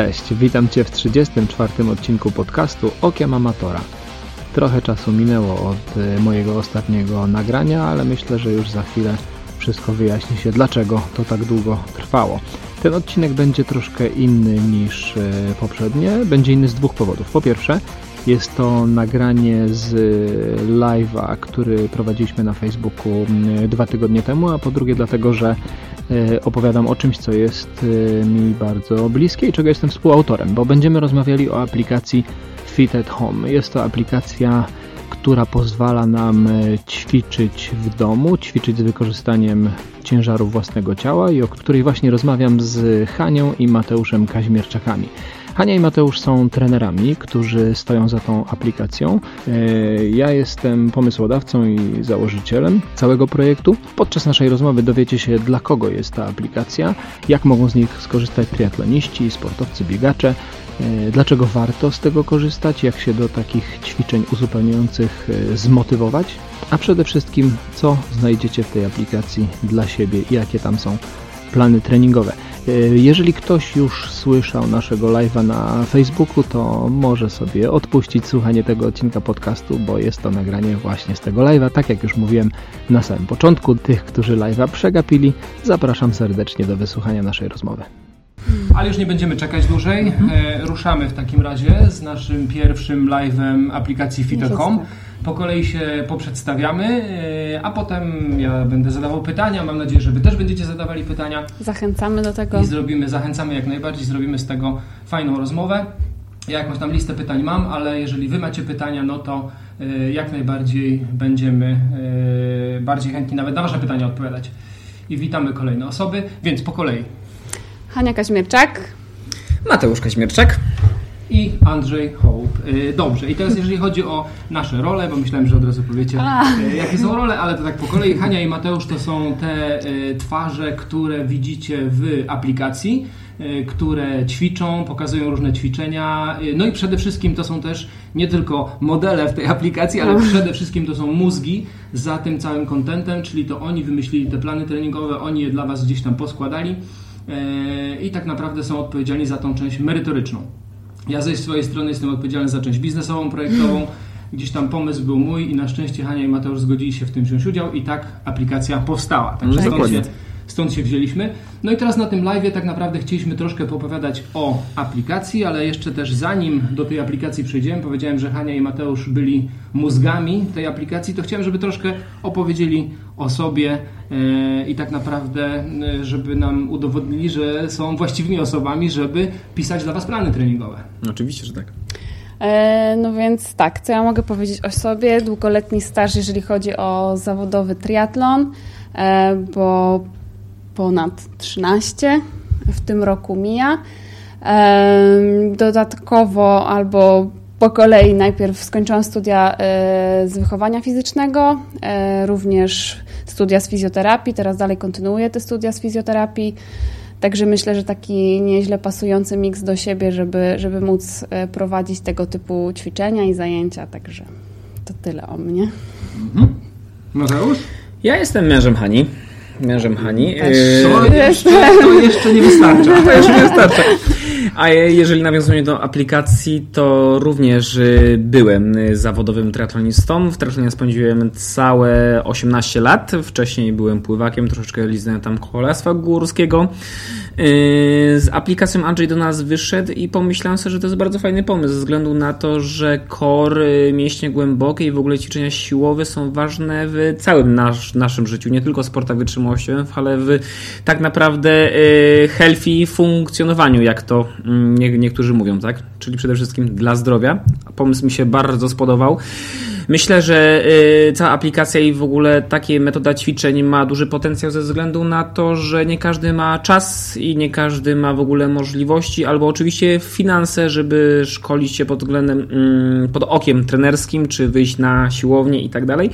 Cześć, witam Cię w 34. odcinku podcastu Okiem Amatora. Trochę czasu minęło od y, mojego ostatniego nagrania, ale myślę, że już za chwilę wszystko wyjaśni się, dlaczego to tak długo trwało. Ten odcinek będzie troszkę inny niż y, poprzednie. Będzie inny z dwóch powodów. Po pierwsze, jest to nagranie z live'a, który prowadziliśmy na Facebooku y, dwa tygodnie temu, a po drugie dlatego, że opowiadam o czymś, co jest mi bardzo bliskie i czego jestem współautorem, bo będziemy rozmawiali o aplikacji Fit at Home. Jest to aplikacja, która pozwala nam e, ćwiczyć w domu, ćwiczyć z wykorzystaniem ciężaru własnego ciała i o której właśnie rozmawiam z Hanią i Mateuszem Kaźmierczakami. Hania i Mateusz są trenerami, którzy stoją za tą aplikacją. E, ja jestem pomysłodawcą i założycielem całego projektu. Podczas naszej rozmowy dowiecie się, dla kogo jest ta aplikacja, jak mogą z nich skorzystać triatloniści, sportowcy, biegacze, E, dlaczego warto z tego korzystać, jak się do takich ćwiczeń uzupełniających e, zmotywować, a przede wszystkim co znajdziecie w tej aplikacji dla siebie i jakie tam są plany treningowe. E, jeżeli ktoś już słyszał naszego live'a na Facebooku, to może sobie odpuścić słuchanie tego odcinka podcastu, bo jest to nagranie właśnie z tego live'a. Tak jak już mówiłem na samym początku, tych, którzy live'a przegapili, zapraszam serdecznie do wysłuchania naszej rozmowy. Ale już nie będziemy czekać dłużej. Mhm. E, ruszamy w takim razie z naszym pierwszym live'em aplikacji Fit.com. Po kolei się poprzedstawiamy, e, a potem ja będę zadawał pytania. Mam nadzieję, że Wy też będziecie zadawali pytania. Zachęcamy do tego. I zrobimy, zachęcamy jak najbardziej, zrobimy z tego fajną rozmowę. Ja jakąś tam listę pytań mam, ale jeżeli Wy macie pytania, no to e, jak najbardziej będziemy e, bardziej chętni nawet na Wasze pytania odpowiadać. I witamy kolejne osoby, więc po kolei. Hania Kaźmierczak. Mateusz Kaźmierczak. I Andrzej Hope. Y, dobrze, i teraz jeżeli chodzi o nasze role, bo myślałem, że od razu powiecie, A. Y, jakie są role, ale to tak po kolei. Hania i Mateusz to są te y, twarze, które widzicie w aplikacji, które ćwiczą, pokazują różne ćwiczenia. No i przede wszystkim to są też nie tylko modele w tej aplikacji, ale przede wszystkim to są mózgi za tym całym kontentem, czyli to oni wymyślili te plany treningowe, oni je dla Was gdzieś tam poskładali. I tak naprawdę są odpowiedzialni za tą część merytoryczną. Ja ze swojej strony jestem odpowiedzialny za część biznesową, projektową. Gdzieś tam pomysł był mój i na szczęście Hania i Mateusz zgodzili się w tym wziąć udział i tak aplikacja powstała. Także no, stąd się, stąd się wzięliśmy. No i teraz na tym live tak naprawdę chcieliśmy troszkę popowiadać o aplikacji, ale jeszcze też zanim do tej aplikacji przejdziemy, powiedziałem, że Hania i Mateusz byli mózgami tej aplikacji, to chciałem, żeby troszkę opowiedzieli o sobie e, i tak naprawdę, e, żeby nam udowodnili, że są właściwymi osobami, żeby pisać dla Was plany treningowe. Oczywiście, że tak. E, no więc tak, co ja mogę powiedzieć o sobie? Długoletni staż, jeżeli chodzi o zawodowy triatlon, bo ponad 13 w tym roku mija. Dodatkowo albo po kolei najpierw skończyłam studia e, z wychowania fizycznego, e, również studia z fizjoterapii, teraz dalej kontynuuję te studia z fizjoterapii. Także myślę, że taki nieźle pasujący miks do siebie, żeby, żeby móc e, prowadzić tego typu ćwiczenia i zajęcia. Także to tyle o mnie. Mhm. Mateusz? Ja jestem mężem Hani mężem Hani. To jeszcze, to jeszcze nie wystarcza. To jeszcze nie wystarcza. A jeżeli nawiązuję do aplikacji, to również y, byłem zawodowym triatlonistą. W triatlonie spędziłem całe 18 lat. Wcześniej byłem pływakiem, troszeczkę liznę tam kolarstwa górskiego. Y, z aplikacją Andrzej do nas wyszedł i pomyślałem sobie, że to jest bardzo fajny pomysł, ze względu na to, że core, mięśnie głębokie i w ogóle ćwiczenia siłowe są ważne w całym nasz, naszym życiu, nie tylko sportach wytrzymałościowych, ale w tak naprawdę y, healthy funkcjonowaniu, jak to mm, niektórzy mówią, tak? Czyli przede wszystkim dla zdrowia. Pomysł mi się bardzo spodobał. Myślę, że y, cała aplikacja i w ogóle takie metoda ćwiczeń ma duży potencjał ze względu na to, że nie każdy ma czas i nie każdy ma w ogóle możliwości, albo oczywiście finanse, żeby szkolić się pod względem, mm, pod okiem trenerskim, czy wyjść na siłownię i tak dalej.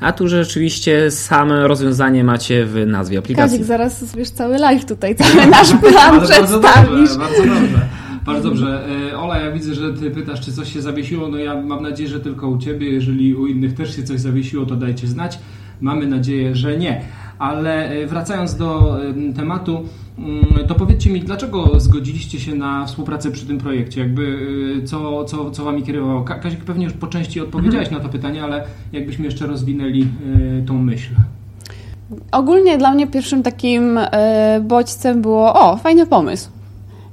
A tu rzeczywiście same rozwiązanie macie w nazwie aplikacji. Kazik, zaraz wiesz cały live tutaj, cały nasz plan przedstawisz. Bardzo dobrze, bardzo dobrze. Bardzo dobrze. E, Ola, ja widzę, że ty pytasz, czy coś się zawiesiło. No ja mam nadzieję, że tylko u ciebie. Jeżeli u innych też się coś zawiesiło, to dajcie znać. Mamy nadzieję, że nie. Ale wracając do tematu, mm, to powiedzcie mi, dlaczego zgodziliście się na współpracę przy tym projekcie? Jakby co, co, co wami kierowało? Kazik, pewnie już po części odpowiedziałeś mhm. na to pytanie, ale jakbyśmy jeszcze rozwinęli tą myśl. Ogólnie dla mnie pierwszym takim bodźcem było, o, fajny pomysł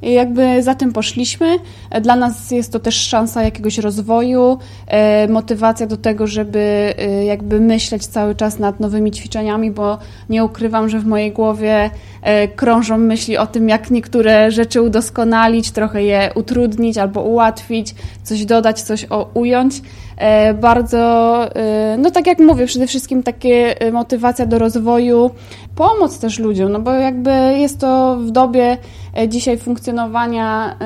i jakby za tym poszliśmy. Dla nas jest to też szansa jakiegoś rozwoju, e, motywacja do tego, żeby e, jakby myśleć cały czas nad nowymi ćwiczeniami, bo nie ukrywam, że w mojej głowie e, krążą myśli o tym, jak niektóre rzeczy udoskonalić, trochę je utrudnić albo ułatwić, coś dodać, coś ująć. Bardzo, no tak jak mówię, przede wszystkim takie motywacja do rozwoju, pomoc też ludziom, no bo jakby jest to w dobie dzisiaj funkcjonowania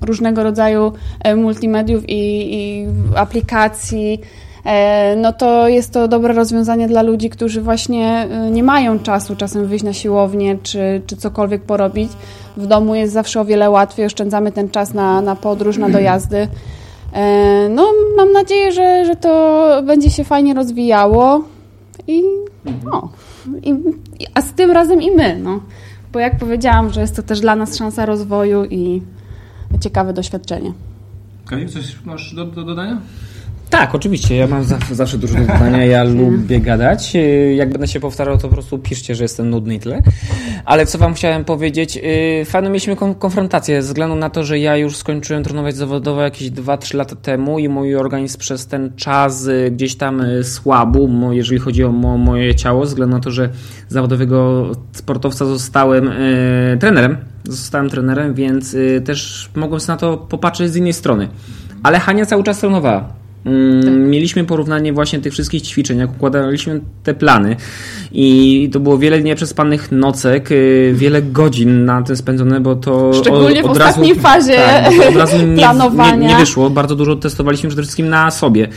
różnego rodzaju e, multimediów i, i aplikacji, e, no to jest to dobre rozwiązanie dla ludzi, którzy właśnie e, nie mają czasu czasem wyjść na siłownię czy, czy cokolwiek porobić. W domu jest zawsze o wiele łatwiej, oszczędzamy ten czas na, na podróż, na dojazdy. No, mam nadzieję, że, że to będzie się fajnie rozwijało i no, i, a z tym razem i my, no. Bo jak powiedziałam, że jest to też dla nas szansa rozwoju i ciekawe doświadczenie. Kamil, coś masz do, do dodania? Tak, oczywiście. Ja mam zawsze, zawsze dużo do. Ja lubię gadać. Y, jak będę się powtarzał, to po prostu piszcie, że jestem nudny i tyle. Ale co wam chciałem powiedzieć, y, fajną mieliśmy konfrontację ze względu na to, że ja już skończyłem trenować zawodowo jakieś 2-3 lata temu i mój organizm przez ten czas y, gdzieś tam słabł, jeżeli chodzi o moje ciało, ze względu na to, że zawodowego sportowca zostałem trenerem. Zostałem trenerem, więc też mogłem sobie na to popatrzeć z innej strony. Ale Hania cały czas trenowała tak. Mieliśmy porównanie właśnie tych wszystkich ćwiczeń, jak układaliśmy te plany i to było wiele nieprzespanych nocek, y, wiele godzin na tym spędzone, bo to Szczególnie od, od w ostatniej razu, fazie tak, od razu nie, planowania. Nie, nie, wyszło, bardzo dużo testowaliśmy przede wszystkim na sobie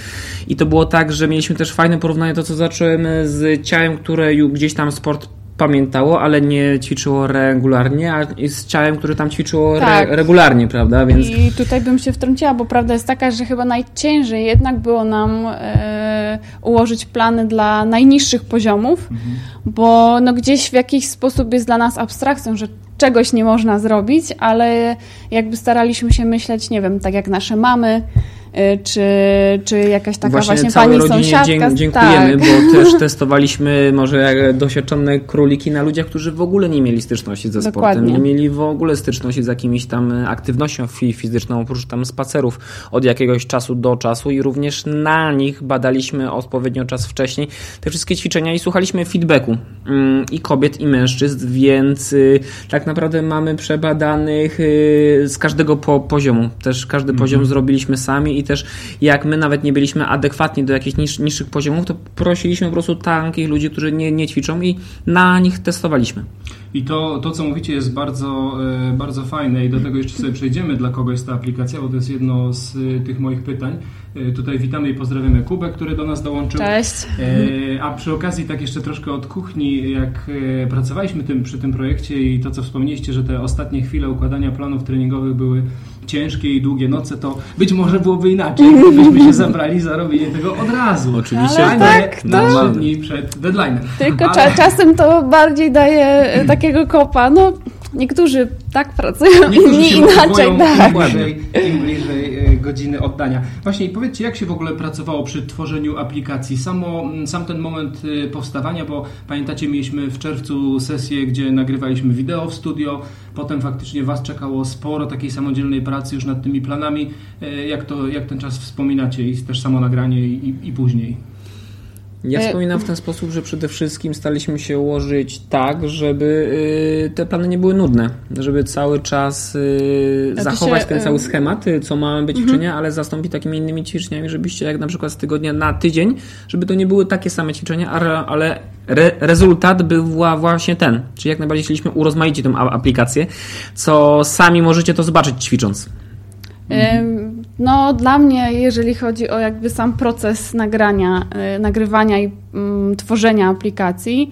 i to było tak, że mieliśmy też fajne porównanie to, co zacząłem z ciałem, które gdzieś tam sport pamiętało, ale nie ćwiczyło regularnie, a z ciałem, które tam ćwiczyło tak. re regularnie, prawda? Więc... I tutaj bym się wtrąciła, bo prawda jest taka, że chyba najciężej jednak było nam e, ułożyć plany dla najniższych poziomów, mhm. bo no gdzieś w jakiś sposób jest dla nas abstrakcją, że czegoś nie można zrobić, ale jakby staraliśmy się myśleć, nie wiem, tak jak nasze mamy, czy, czy jakaś taka właśnie, właśnie pani sąsiadka. dziękujemy, tak. bo też testowaliśmy może doświadczone króliki na ludziach, którzy w ogóle nie mieli styczności ze sportem, Dokładnie. nie mieli w ogóle styczności z jakimiś tam aktywnością fizyczną, oprócz tam spacerów od jakiegoś czasu do czasu i również na nich badaliśmy odpowiednio czas wcześniej te wszystkie ćwiczenia i słuchaliśmy feedbacku mm, i kobiet i mężczyzn, więc y, tak naprawdę mamy przebadanych y, z każdego poziomu. Też każdy mhm. poziom zrobiliśmy sami też jak my nawet nie byliśmy adekwatni do jakichś niż, niższych poziomów, to prosiliśmy po prostu takich ludzi, którzy nie, nie ćwiczą i na nich testowaliśmy. I to, to, co mówicie, jest bardzo, e, bardzo fajne i do tego jeszcze sobie przejdziemy, dla kogo jest ta aplikacja, bo to jest jedno z e, tych moich pytań. E, tutaj witamy i pozdrawiamy Kubę, który do nas dołączył. Cześć. A przy okazji tak jeszcze troszkę od kuchni, jak pracowaliśmy tym, przy tym projekcie i to, co wspomnieliście, że te ostatnie chwile układania planów treningowych były ciężkie i długie noce, to być może byłoby inaczej, gdybyśmy się zabrali za robienie tego od razu. Oczywiście, a nie tak, na trzy dni przed deadline'em. Tylko Ale... czasem to bardziej daje takiego kopa. No, niektórzy tak pracują, inni inaczej. Tak. Im bliżej, Im bliżej e, godziny oddania. Właśnie powiedzcie, jak się w ogóle pracowało przy tworzeniu aplikacji? Samo, sam ten moment e, powstawania, bo pamiętacie, mieliśmy w czerwcu sesję, gdzie nagrywaliśmy wideo w studio, potem faktycznie Was czekało sporo takiej samodzielnej pracy już nad tymi planami. E, jak, to, jak ten czas wspominacie i też samo nagranie i, i później? Ja e, wspominam w ten sposób, że przede wszystkim staliśmy się ułożyć tak, żeby y, te plany nie były nudne, żeby cały czas y, zachować się, ten cały schemat, y, co mamy być ćwiczenia, mhm. ale zastąpić takimi innymi ćwiczeniami, żebyście jak na przykład z tygodnia na tydzień, żeby to nie były takie same ćwiczenia, ale re, rezultat był właśnie ten. Czyli jak najbardziej chcieliśmy urozmaicić tę aplikację, co sami możecie to zobaczyć ćwicząc. No, dla mnie, jeżeli chodzi o jakby sam proces nagrania, y, nagrywania i mm, tworzenia aplikacji,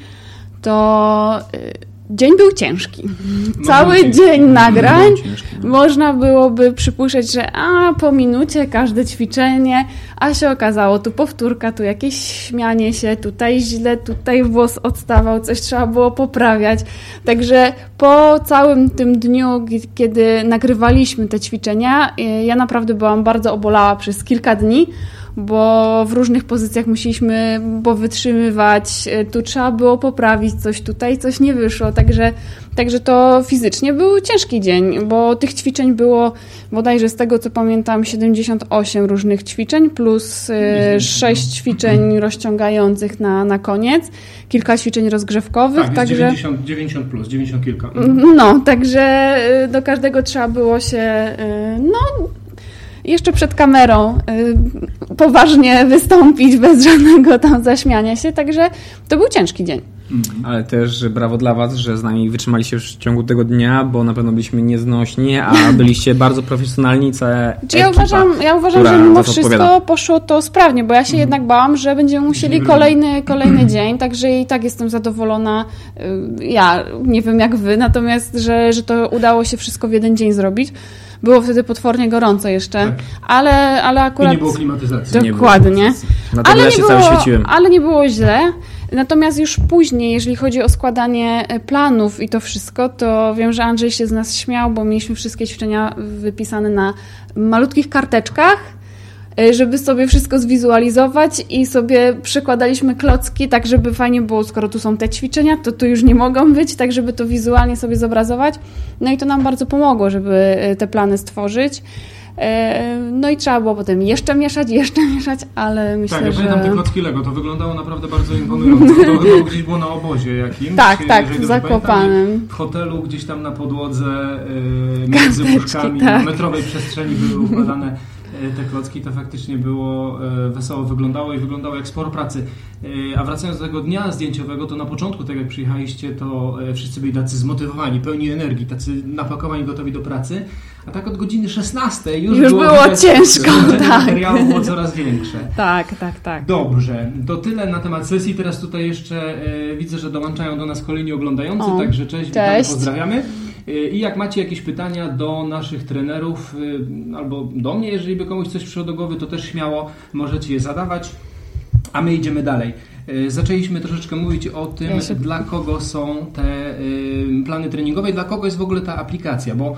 to y, dzień był ciężki. No, Cały dzień nagrań. No. Można byłoby przypuszczać, że a po minucie każde ćwiczenie, a się okazało tu powtórka, tu jakieś śmianie się, tutaj źle, tutaj włos odstawał, coś trzeba było poprawiać. Także po całym tym dniu, kiedy nagrywaliśmy te ćwiczenia, y, ja naprawdę byłam bardzo obolała przez kilka dni bo w różnych pozycjach musieliśmy powytrzymywać, tu trzeba było poprawić coś, tutaj coś nie wyszło, także, także to fizycznie był ciężki dzień, bo tych ćwiczeń było bodajże z tego co pamiętam 78 różnych ćwiczeń plus 6 y, ćwiczeń rozciągających na, na koniec, kilka ćwiczeń rozgrzewkowych. Tak, także 90, 90 plus, 90 kilka. No, także y, do każdego trzeba było się no jeszcze przed kamerą y, poważnie wystąpić bez żadnego tam zaśmiania się, także to był ciężki dzień. Mhm. Ale też brawo dla Was, że z nami wytrzymaliście już w ciągu tego dnia, bo na pewno byliśmy nieznośni, a byliście bardzo profesjonalni. Całe Czy ja uważam, ja uważam że mimo wszystko poszło to sprawnie, bo ja się mhm. jednak bałam, że będziemy musieli kolejny, kolejny dzień, także i tak jestem zadowolona. Y, ja nie wiem jak Wy, natomiast, że, że to udało się wszystko w jeden dzień zrobić. Było wtedy potwornie gorąco jeszcze, tak. ale, ale akurat... I nie było klimatyzacji. Dokładnie. Nie ale, nie było, ale nie było źle. Natomiast już później, jeżeli chodzi o składanie e, planów i to wszystko, to wiem, że Andrzej się z nas śmiał, bo mieliśmy wszystkie ćwiczenia wypisane na malutkich karteczkach żeby sobie wszystko zwizualizować i sobie przekładaliśmy klocki tak, żeby fajnie było, skoro tu są te ćwiczenia, to tu już nie mogą być, tak żeby to wizualnie sobie zobrazować. No i to nam bardzo pomogło, żeby e, te plany stworzyć. E, no i trzeba było potem jeszcze mieszać, jeszcze mieszać, ale myślę, tak, ja że... pamiętam te klocki Lego, to wyglądało naprawdę bardzo imponująco. To chyba gdzieś było na obozie jakimś. Tak, tak, w Zakopanem. W hotelu gdzieś tam na podłodze między łóżkami, tak. metrowej przestrzeni były układane E, te klocki, to faktycznie było e, wesoło wyglądało i wyglądało jak sporo pracy. E, a wracając do tego dnia zdjęciowego, to na początku, tak jak przyjechaliście, to wszyscy byli tacy zmotywowani, pełni energii, tacy napakowani, gotowi do pracy. A tak od godziny 16 już, już było, było ciężko. Tak. materiału było coraz większe. Tak, tak, tak. Dobrze, to tyle na temat sesji. Teraz tutaj jeszcze e, widzę, że dołączają do nas kolejni oglądający, o, także cześć, cześć. Witamy, pozdrawiamy. I jak macie jakieś pytania do naszych trenerów y, albo do mnie, jeżeli by komuś coś przyszło do głowy, to też śmiało możecie je zadawać, a my idziemy dalej. Y, zaczęliśmy troszeczkę mówić o tym, dla kogo są te y, plany treningowe i dla kogo jest w ogóle ta aplikacja, bo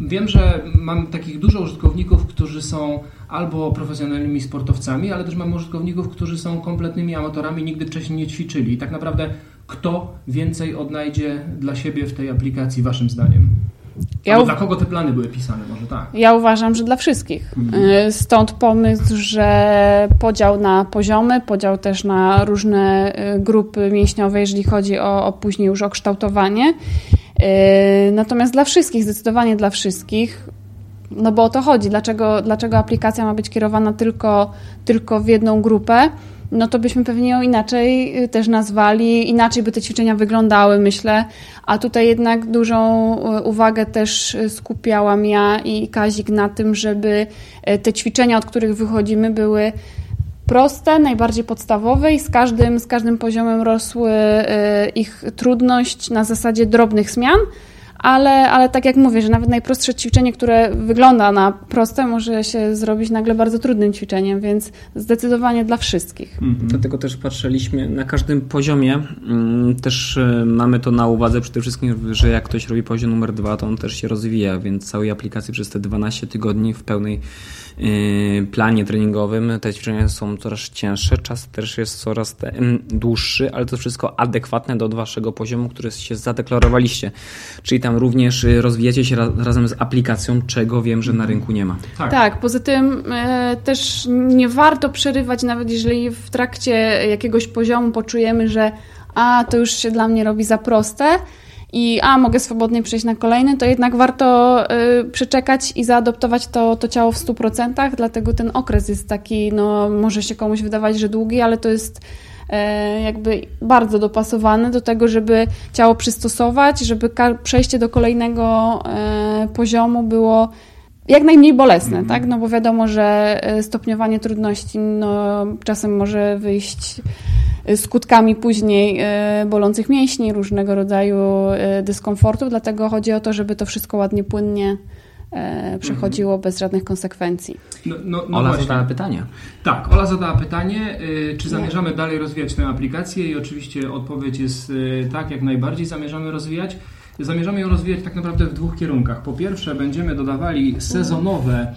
wiem, że mam takich dużo użytkowników, którzy są albo profesjonalnymi sportowcami, ale też mam użytkowników, którzy są kompletnymi amatorami, nigdy wcześniej nie ćwiczyli. I tak naprawdę kto więcej odnajdzie dla siebie w tej aplikacji, waszym zdaniem? Ja dla kogo te plany były pisane? Może tak? Ja uważam, że dla wszystkich. Mhm. Stąd pomysł, że podział na poziomy, podział też na różne y, grupy mięśniowe, jeżeli chodzi o, o później już o kształtowanie. Y, natomiast dla wszystkich, zdecydowanie dla wszystkich, no bo o to chodzi. Dlaczego, dlaczego aplikacja ma być kierowana tylko, tylko w jedną grupę? No to byśmy pewnie ją inaczej y, też nazwali, inaczej by te ćwiczenia wyglądały, myślę. A tutaj jednak dużą y, uwagę też y, skupiałam ja i Kazik na tym, żeby te ćwiczenia, od których wychodzimy, były proste, najbardziej podstawowe i z każdym, z każdym poziomem rosły ich trudność na zasadzie drobnych zmian ale, ale tak jak mówię, że nawet najprostsze ćwiczenie, które wygląda na proste, może się zrobić nagle bardzo trudnym ćwiczeniem, więc zdecydowanie dla wszystkich. Mhm. Dlatego też patrzyliśmy na każdym poziomie. Mm, też e, mamy to na uwadze przede wszystkim, że jak ktoś robi poziom numer dwa, to on też się rozwija, więc całej aplikacji przez te 12 tygodni w pełnej planie treningowym te ćwiczenia są coraz cięższe, czas też jest coraz dłuższy, ale to wszystko adekwatne do waszego poziomu, który się zadeklarowaliście. Czyli tam również y, rozwijacie się razem z aplikacją, czego wiem, że na rynku nie ma. Tak, tak poza tym e, też nie warto przerywać, nawet jeżeli w trakcie jakiegoś poziomu poczujemy, że a to już się dla mnie robi za proste, i a mogę swobodnie przejść na kolejny, to jednak warto y, przeczekać i zaadoptować to, to ciało w 100%, dlatego ten okres jest taki, no może się komuś wydawać, że długi, ale to jest y, jakby bardzo dopasowany do tego, żeby ciało przystosować, żeby przejście do kolejnego y, poziomu było jak najmniej bolesne, mm. tak? No bo wiadomo, że e, stopniowanie trudności no, czasem może wyjść skutkami później bolących mięśni, różnego rodzaju dyskomfortu, dlatego chodzi o to, żeby to wszystko ładnie, płynnie przechodziło mhm. bez żadnych konsekwencji. No, no, no Ola właśnie. zadała pytanie. Tak, Ola zadała pytanie, czy zamierzamy Nie. dalej rozwijać tę aplikację i oczywiście odpowiedź jest tak, jak najbardziej zamierzamy rozwijać. Zamierzamy ją rozwijać tak naprawdę w dwóch kierunkach. Po pierwsze, będziemy dodawali sezonowe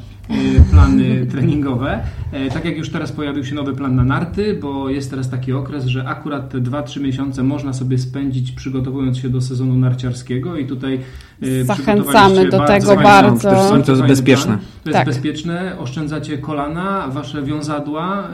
plany treningowe. E, tak jak już teraz pojawił się nowy plan na narty, bo jest teraz taki okres, że akurat te 2-3 miesiące można sobie spędzić przygotowując się do sezonu narciarskiego i tutaj y, Zachęcamy do tego bardzo. bardzo. To jest bezpieczne. To jest tak. bezpieczne, oszczędzacie kolana, wasze wiązadła,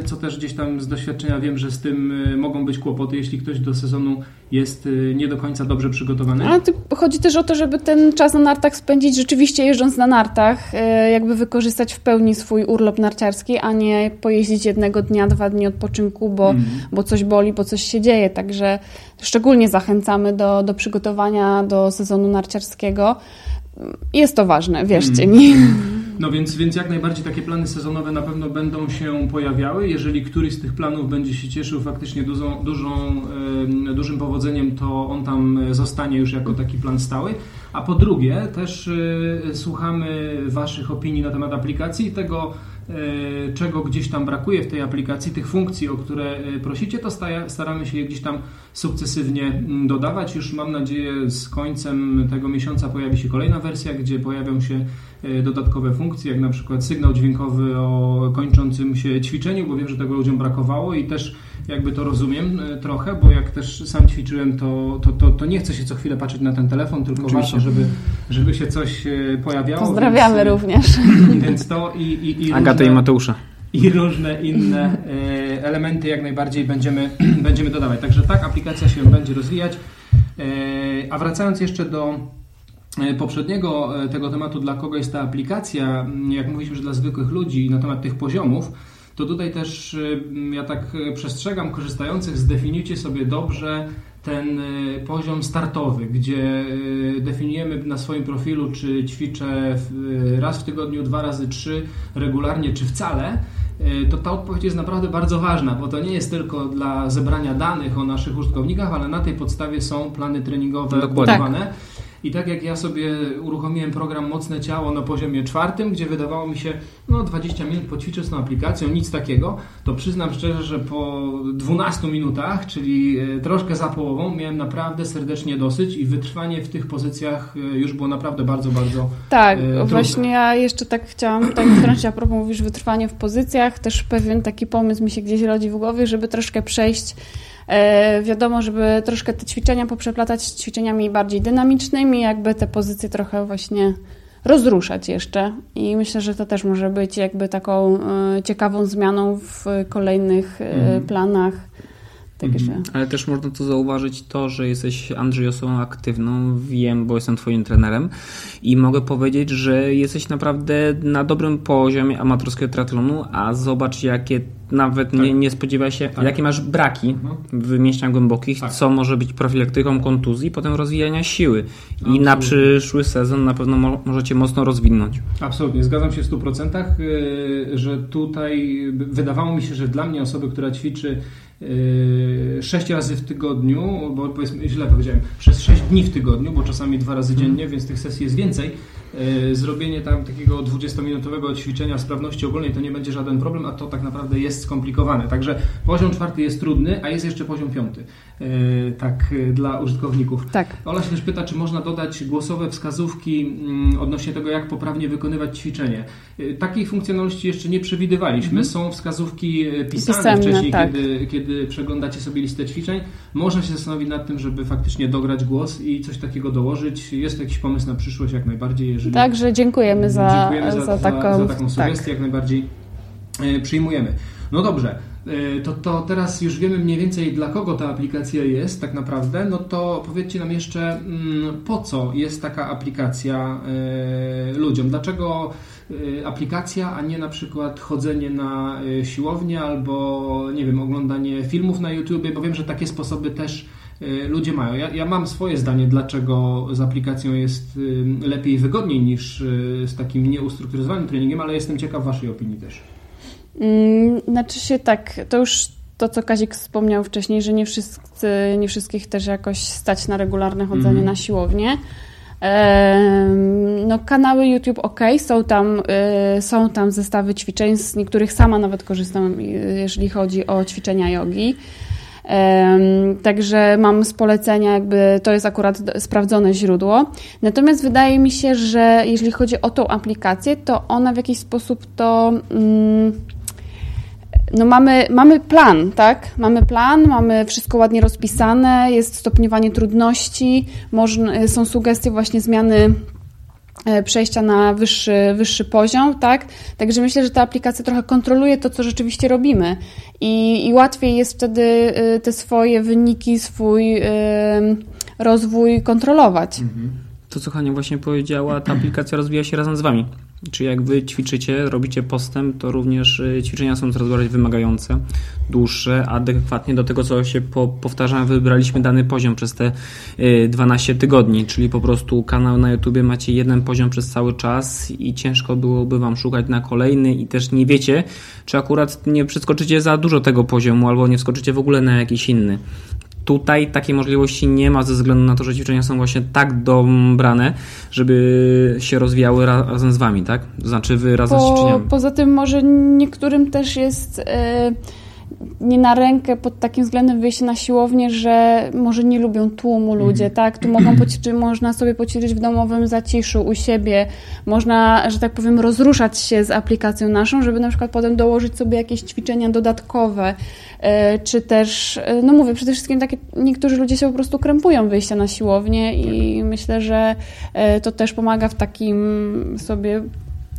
e, co też gdzieś tam z doświadczenia wiem, że z tym e, mogą być kłopoty, jeśli ktoś do sezonu jest nie do końca dobrze przygotowany. Ale chodzi też o to, żeby ten czas na nartach spędzić rzeczywiście jeżdżąc na nartach, jak jakby wykorzystać w pełni swój urlop narciarski, a nie pojeździć jednego dnia, dwa dni odpoczynku, bo, mm. bo coś boli, bo coś się dzieje. Także szczególnie zachęcamy do, do przygotowania do sezonu narciarskiego. Jest to ważne, wierzcie mm. mi. No więc, więc jak najbardziej takie plany sezonowe na pewno będą się pojawiały. Jeżeli któryś z tych planów będzie się cieszył faktycznie dużą, dużą, dużym powodzeniem, to on tam zostanie już jako taki plan stały. A po drugie, też y, słuchamy Waszych opinii na temat aplikacji i tego, czego gdzieś tam brakuje w tej aplikacji, tych funkcji, o które y, prosicie, to staramy się je gdzieś tam sukcesywnie mm, dodawać. Już mam nadzieję, z końcem tego miesiąca pojawi się kolejna wersja, gdzie pojawią się dodatkowe funkcje, jak na przykład sygnał dźwiękowy o kończącym się ćwiczeniu, bo wiem, że tego ludziom brakowało i też jakby to rozumiem e, trochę, bo jak też sam ćwiczyłem, to, to, to, to nie chcę się co chwilę patrzeć na ten telefon, tylko Oczywiście. warto, żeby, żeby się coś e, pojawiało. Pozdrawiamy więc, również. Więc to i, i, i Agatę i Mateusza. I różne inne e, elementy jak najbardziej będziemy, będziemy dodawać. Także tak, aplikacja się będzie rozwijać. A wracając jeszcze do poprzedniego tego tematu, dla kogo jest ta aplikacja, jak mówiliśmy, że dla zwykłych ludzi na temat tych poziomów, to tutaj też y, ja tak y, przestrzegam korzystających, zdefiniujcie sobie dobrze ten y, poziom startowy, gdzie definiujemy na swoim profilu, czy ćwiczę raz w tygodniu, dwa razy trzy regularnie, czy wcale, to ta odpowiedź jest naprawdę bardzo ważna, bo to nie jest tylko dla zebrania danych o naszych użytkownikach, ale na tej podstawie są plany treningowe budowane. Tak. I tak jak ja sobie uruchomiłem program Mocne Ciało na poziomie czwartym, gdzie wydawało mi się, no 20 minut poćwiczę z tą aplikacją, nic takiego, to przyznam szczerze, że po 12 minutach, czyli e, troszkę za połową, miałem naprawdę serdecznie dosyć i wytrwanie w tych pozycjach e, już było naprawdę bardzo, bardzo Tak, e, właśnie ja jeszcze tak chciałam tutaj wtrącić, a propos mówisz wytrwanie w pozycjach, też pewien taki pomysł mi się gdzieś rodzi w głowie, żeby troszkę przejść wiadomo, żeby troszkę te ćwiczenia poprzeplatać z ćwiczeniami bardziej dynamicznymi, jakby te pozycje trochę właśnie rozruszać jeszcze. I myślę, że to też może być jakby taką e, ciekawą zmianą w kolejnych mm. planach. Także. Mhm. Ale też można tu zauważyć to, że jesteś Andrzej osobą aktywną, wiem, bo jestem twoim trenerem i mogę powiedzieć, że jesteś naprawdę na dobrym poziomie amatorskiego triatlonu, a zobacz jakie nawet tak. nie, nie spodziewaj się, tak. jakie masz braki mhm. w mięśniach głębokich, tak. co może być profilaktyką kontuzji, potem rozwijania siły. Absolutnie. I na przyszły sezon na pewno mo możecie mocno rozwinąć. Absolutnie, zgadzam się w 100%, yy, że tutaj wydawało mi się, że dla mnie osoby, która ćwiczy sześć razy w tygodniu, bo powiedzmy, źle powiedziałem, przez sześć dni w tygodniu, bo czasami dwa razy dziennie, mhm. więc tych sesji jest więcej, E, zrobienie tam takiego 20-minutowego ćwiczenia sprawności ogólnej to nie będzie żaden problem, a to tak naprawdę jest skomplikowane. Także poziom czwarty jest trudny, a jest jeszcze poziom piąty. E, tak e, dla użytkowników. Tak. Ola się też pyta, czy można dodać głosowe wskazówki mm, odnośnie tego, jak poprawnie wykonywać ćwiczenie. Takiej funkcjonalności jeszcze nie przewidywaliśmy. Mhm. Są wskazówki pisane Pisemne, wcześniej, tak. kiedy, kiedy przeglądacie sobie listę ćwiczeń. Można się zastanowić nad tym, żeby faktycznie dograć głos i coś takiego dołożyć. Jest jakiś pomysł na przyszłość jak najbardziej, jeżeli... Także dziękujemy za, dziękujemy za, za, taką, za, za taką sugestię, tak. jak najbardziej e, przyjmujemy. No dobrze, e, to, to teraz już wiemy mniej więcej dla kogo ta aplikacja jest tak naprawdę, no to powiedzcie nam jeszcze mm, po co jest taka aplikacja e, ludziom, dlaczego aplikacja, a nie na przykład chodzenie na siłownię albo nie wiem, oglądanie filmów na YouTube, bo wiem, że takie sposoby też ludzie mają. Ja, ja, mam swoje zdanie, dlaczego z aplikacją jest lepiej i wygodniej niż z takim nieustrukturyzowanym treningiem, ale jestem ciekaw Waszej opinii też. Mm, znaczy się tak, to już to, co Kazik wspomniał wcześniej, że nie, wszyscy, nie wszystkich też jakoś stać na regularne chodzenie Mhm. na siłownię. No, kanały YouTube ok, są tam, y, są tam zestawy ćwiczeń, z niektórych sama nawet korzystam, y, jeżeli chodzi o ćwiczenia jogi. Także mam z polecenia, jakby to jest akurat sprawdzone źródło. Natomiast wydaje mi się, że jeżeli chodzi o tą aplikację, to ona w jakiś sposób to. Mm, no mamy, mamy plan, tak? Mamy plan, mamy wszystko ładnie rozpisane, jest stopniowanie trudności, można, są sugestie właśnie zmiany e, przejścia na wyższy, wyższy poziom, tak? Także myślę, że ta aplikacja trochę kontroluje to, co rzeczywiście robimy i, i łatwiej jest wtedy e, te swoje wyniki, swój e, rozwój kontrolować. To, co Hania właśnie powiedziała, ta aplikacja rozwija się razem z Wami. Czy jak Wy ćwiczycie, robicie postęp, to również y, ćwiczenia są coraz bardziej wymagające, dłuższe, adekwatnie do tego, co się po, wybraliśmy dany poziom przez te y, 12 tygodni, czyli po prostu kanał na YouTubie macie jeden poziom przez cały czas i ciężko byłoby Wam szukać na kolejny i też nie wiecie, czy akurat nie przeskoczycie za dużo tego poziomu albo nie wskoczycie w ogóle na jakiś inny. Tutaj takiej możliwości nie ma ze względu na to, że ćwiczenia są właśnie tak dobrane, żeby się rozwijały ra- razem z wami, tak? Znaczy wy razem z Po, ćwiczeniami. poza tym może niektórym też jest e, nie na rękę pod takim względem wyjście na siłownię, że może nie lubią tłumu ludzie, tak? Tu mogą poćwiczyć, można sobie poćwiczyć w domowym zaciszu u siebie, można, że tak powiem, rozruszać się z aplikacją naszą, żeby na przykład potem dołożyć sobie jakieś ćwiczenia dodatkowe, e, czy też, e, no mówię, przede wszystkim takie, niektórzy ludzie się po prostu krępują wyjścia na siłownię i myślę, że e, to też pomaga w takim sobie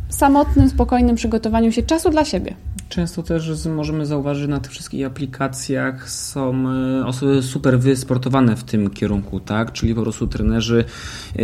samotnym, spokojnym przygotowaniu się czasu dla siebie. Często też możemy zauważyć, że na tych wszystkich aplikacjach są e, osoby super wysportowane w tym kierunku, tak? Czyli po prostu trenerzy e,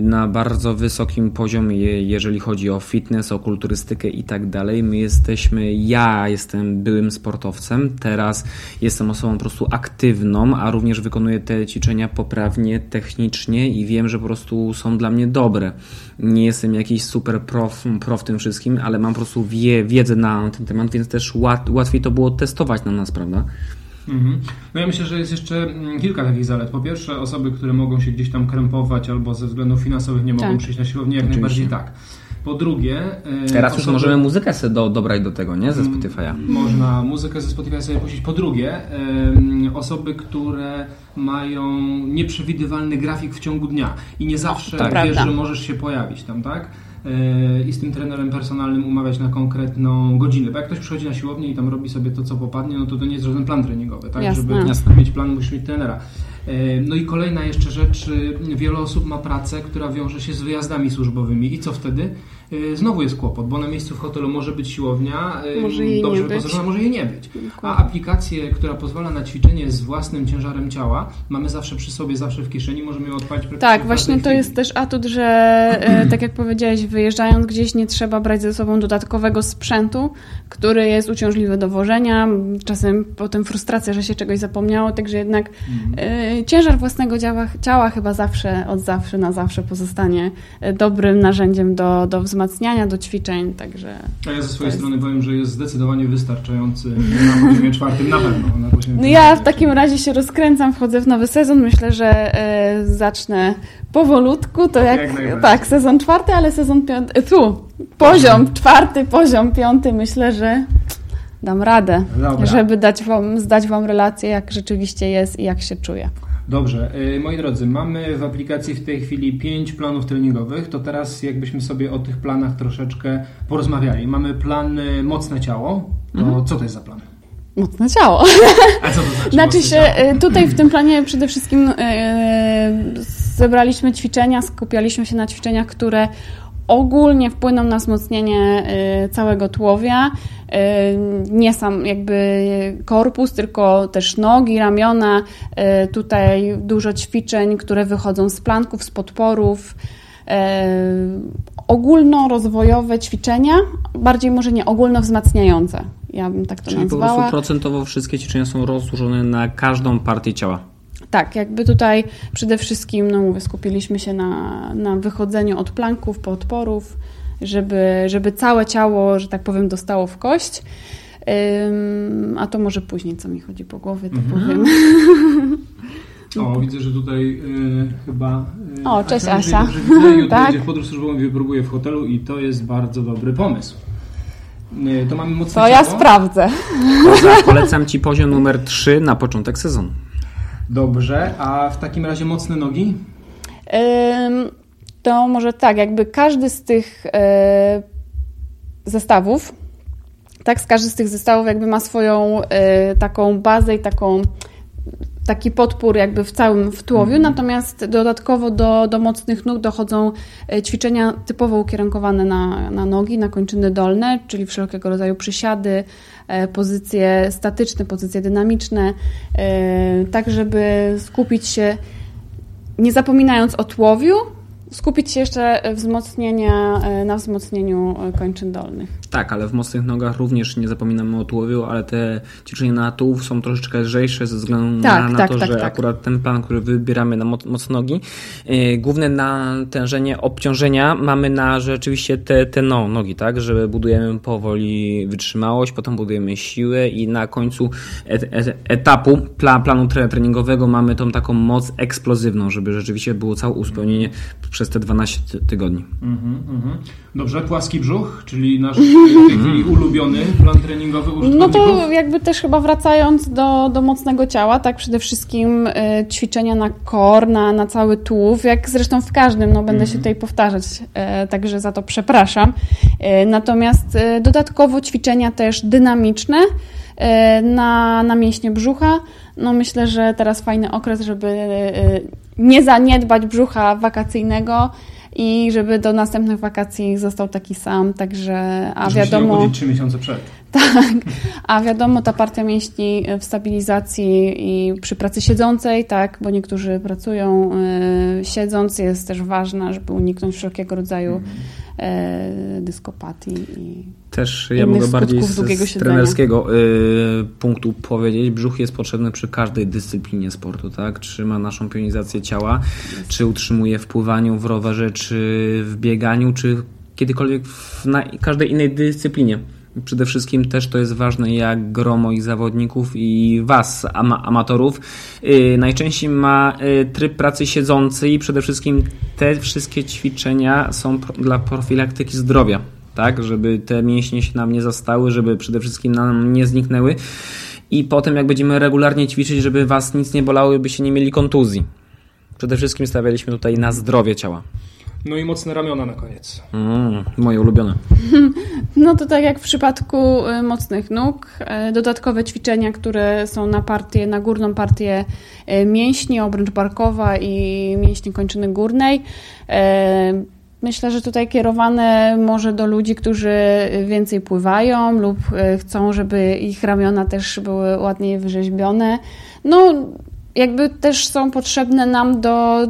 na bardzo wysokim poziomie, jeżeli chodzi o fitness, o kulturystykę i tak dalej. My jesteśmy, ja jestem byłym sportowcem, teraz jestem osobą po prostu aktywną, a również wykonuję te ćwiczenia poprawnie, technicznie i wiem, że po prostu są dla mnie dobre. Nie jestem jakiś super prof, pro w tym wszystkim, ale mam po prostu wie, wiedzę na ten temat, więc też łat, łatwiej to było testować na nas, prawda? Mhm. No ja myślę, że jest jeszcze mm, kilka takich zalet. Po pierwsze, osoby, które mogą się gdzieś tam krępować albo ze względów finansowych nie mogą Tak. przyjść na siłownię, jak Oczywiście. najbardziej tak. Po drugie, e, Teraz już możemy muzykę sobie do, dobrać do tego, nie? Ze Spotify'a. Można muzykę ze Spotify sobie puścić. Po drugie, osoby, które mają nieprzewidywalny grafik w ciągu dnia i nie zawsze Tak. wiesz, Prawda. że możesz się pojawić tam, tak? E, I z tym trenerem personalnym umawiać na konkretną godzinę. Bo jak ktoś przychodzi na siłownię i tam robi sobie to, co popadnie, no to to nie jest żaden plan treningowy, tak? Jasne. Żeby Jasne. mieć plan, musisz mieć trenera. No i kolejna jeszcze rzecz, wiele osób ma pracę, która wiąże się z wyjazdami służbowymi i co wtedy? Y, Znowu jest kłopot, bo na miejscu w hotelu może być siłownia, y, Może jej dobrze wyposażona, może jej nie być. A aplikację, która pozwala na ćwiczenie z własnym ciężarem ciała, mamy zawsze przy sobie, zawsze w kieszeni, możemy ją odpalić praktycznie Tak, właśnie to chwili. jest też atut, że e, tak jak powiedziałeś, wyjeżdżając gdzieś nie trzeba brać ze sobą dodatkowego sprzętu, który jest uciążliwy do wożenia, czasem potem frustracja, że się czegoś zapomniało, także jednak e, ciężar własnego ciała, ciała chyba zawsze, od zawsze na zawsze pozostanie e, dobrym narzędziem do, do wzmacniania, do ćwiczeń, także A ja ze swojej to jest- strony powiem, że jest zdecydowanie wystarczający na poziomie czwartym na pewno. Na No ja w takim razie się rozkręcam, wchodzę w nowy sezon. Myślę, że e, zacznę powolutku. To jak, Jak tak, sezon czwarty, ale sezon piąty. e, Tu, poziom czwarty, poziom piąty. Myślę, że dam radę, Dobra. żeby dać wam, zdać wam relację, jak rzeczywiście jest i jak się czuję. Dobrze, y, moi drodzy, mamy w aplikacji w tej chwili pięć planów treningowych, to teraz jakbyśmy sobie o tych planach troszeczkę porozmawiali. Mamy plan y, mocne ciało, to co to jest za plan? Mocne ciało. A co to znaczy? Znaczy się, e, tutaj w tym planie przede wszystkim zebraliśmy ćwiczenia, skupialiśmy się na ćwiczeniach, które ogólnie wpłyną na wzmocnienie e, całego tułowia. E, Nie sam jakby korpus, tylko też nogi, ramiona. E, Tutaj dużo ćwiczeń, które wychodzą z planków, z podporów. Ogólnorozwojowe ćwiczenia, bardziej może nie ogólnowzmacniające. Ja bym tak to Czyli po nazwała. prostu procentowo wszystkie ćwiczenia są rozłożone na każdą partię ciała. Tak, jakby tutaj przede wszystkim, no mówię, skupiliśmy się na, na wychodzeniu od planków, podporów, żeby, żeby całe ciało, że tak powiem, dostało w kość. Ym, a to może później, co mi chodzi po głowie, to Mhm. powiem. O, widzę, że tutaj y, chyba... y, O, cześć, Asia. Asia. Jutro Tak. w podróż służbową i wypróbuje w hotelu i to jest bardzo dobry pomysł. Y, to mamy mocne To ja ciało. sprawdzę. Poza, polecam Ci poziom numer 3 na początek sezonu. Dobrze, a w takim razie mocne nogi? To może tak, jakby każdy z tych e, zestawów, tak, każdy z tych zestawów jakby ma swoją e, taką bazę i taką taki podpór jakby w całym w tułowiu, natomiast dodatkowo do, do mocnych nóg dochodzą e, ćwiczenia typowo ukierunkowane na, na nogi, na kończyny dolne, czyli wszelkiego rodzaju przysiady, e, pozycje statyczne, pozycje dynamiczne, e, tak żeby skupić się nie zapominając o tułowiu, skupić się jeszcze wzmocnienia, na wzmocnieniu kończyn dolnych. Tak, ale w mocnych nogach również nie zapominamy o tułowiu, ale te ćwiczenia na tułów są troszeczkę lżejsze ze względu Tak, na, na tak, to, tak, że tak. akurat ten plan, który wybieramy na moc, moc nogi, yy, główne natężenie obciążenia mamy na rzeczywiście te, te no, nogi, tak, że budujemy powoli wytrzymałość, potem budujemy siłę i na końcu et, et, etapu pla, planu tre, treningowego mamy tą taką moc eksplozywną, żeby rzeczywiście było całe uzupełnienie przez te 12 ty- tygodni. Mhm, mhm. Dobrze, płaski brzuch, czyli nasz w tej chwili ulubiony plan treningowy No to jakby też chyba wracając do, do mocnego ciała, tak przede wszystkim y, ćwiczenia na kor, na, na cały tułów, jak zresztą w każdym, no będę się tutaj powtarzać, y, także za to przepraszam. Y, natomiast y, dodatkowo ćwiczenia też dynamiczne y, na, na mięśnie brzucha. No myślę, że teraz fajny okres, żeby y, nie zaniedbać brzucha wakacyjnego i żeby do następnych wakacji został taki sam, także a Żeby się wiadomo... obudzić trzy miesiące przed. Tak, a wiadomo, ta partia mięśni w stabilizacji i przy pracy siedzącej, tak, bo niektórzy pracują y, siedząc, jest też ważna, żeby uniknąć wszelkiego rodzaju y, dyskopatii. I... Też ja mogę bardziej z, z trenerskiego y, punktu powiedzieć. Brzuch jest potrzebny przy każdej dyscyplinie sportu, tak? Trzyma naszą pionizację ciała, czy utrzymuje w pływaniu, w rowerze, czy w bieganiu, czy kiedykolwiek w na każdej innej dyscyplinie. Przede wszystkim też to jest ważne, jak gro moich zawodników i Was, ama amatorów, yy, najczęściej ma yy, tryb pracy siedzący i przede wszystkim te wszystkie ćwiczenia są pro dla profilaktyki zdrowia tak, żeby te mięśnie się nam nie zastały, żeby przede wszystkim nam nie zniknęły i potem jak będziemy regularnie ćwiczyć, żeby was nic nie bolało, byście nie mieli kontuzji. Przede wszystkim stawialiśmy tutaj na zdrowie ciała. No i mocne ramiona na koniec. Mm, moje ulubione. No to tak jak w przypadku y, mocnych nóg, y, dodatkowe ćwiczenia, które są na partię, na górną partię y, mięśni, obręcz barkowa i mięśni kończyny górnej. Myślę, że tutaj kierowane może do ludzi, którzy więcej pływają lub chcą, żeby ich ramiona też były ładniej wyrzeźbione. No, jakby też są potrzebne nam do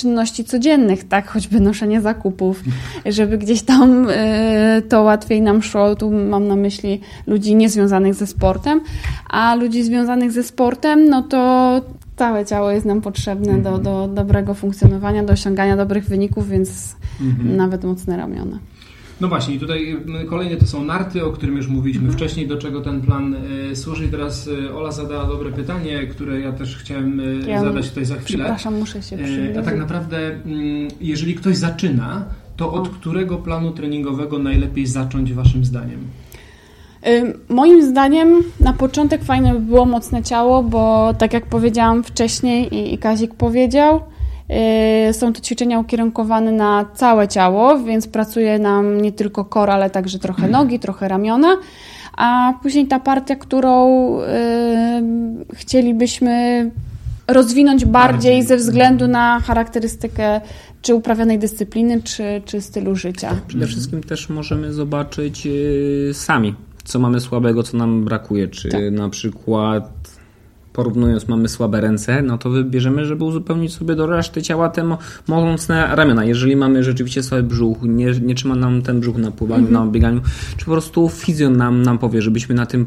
czynności codziennych, tak, choćby noszenie zakupów, żeby gdzieś tam y, to łatwiej nam szło. Tu mam na myśli ludzi niezwiązanych ze sportem, a ludzi związanych ze sportem, no to całe ciało jest nam potrzebne do, do dobrego funkcjonowania, do osiągania dobrych wyników, więc nawet mocne ramiona. No właśnie, i tutaj y, kolejne to są narty, o którym już mówiliśmy Mhm. wcześniej, do czego ten plan y, służy. I teraz y, Ola zadała dobre pytanie, które ja też chciałem y, Ja zadać tutaj za chwilę. Przepraszam, muszę się E, przyjrzeć. A tak naprawdę, mm, jeżeli ktoś zaczyna, to od którego planu treningowego najlepiej zacząć Waszym zdaniem? Moim zdaniem na początek fajne by było mocne ciało, bo tak jak powiedziałam wcześniej i, Kazik powiedział, są to ćwiczenia ukierunkowane na całe ciało, więc pracuje nam nie tylko kor, ale także trochę nogi, trochę ramiona. A później ta partia, którą y, chcielibyśmy rozwinąć bardziej, Bardziej. ze względu na charakterystykę czy uprawianej dyscypliny, czy, czy stylu życia. Przede wszystkim też możemy zobaczyć yy, sami, co mamy słabego, co nam brakuje. Czy Tak. na przykład porównując mamy słabe ręce, no to wybierzemy, żeby uzupełnić sobie do reszty ciała te mo- mocne ramiona. Jeżeli mamy rzeczywiście słaby brzuch, nie, nie trzyma nam ten brzuch na pływaniu, na bieganiu, czy po prostu fizjon nam, nam powie, żebyśmy na tym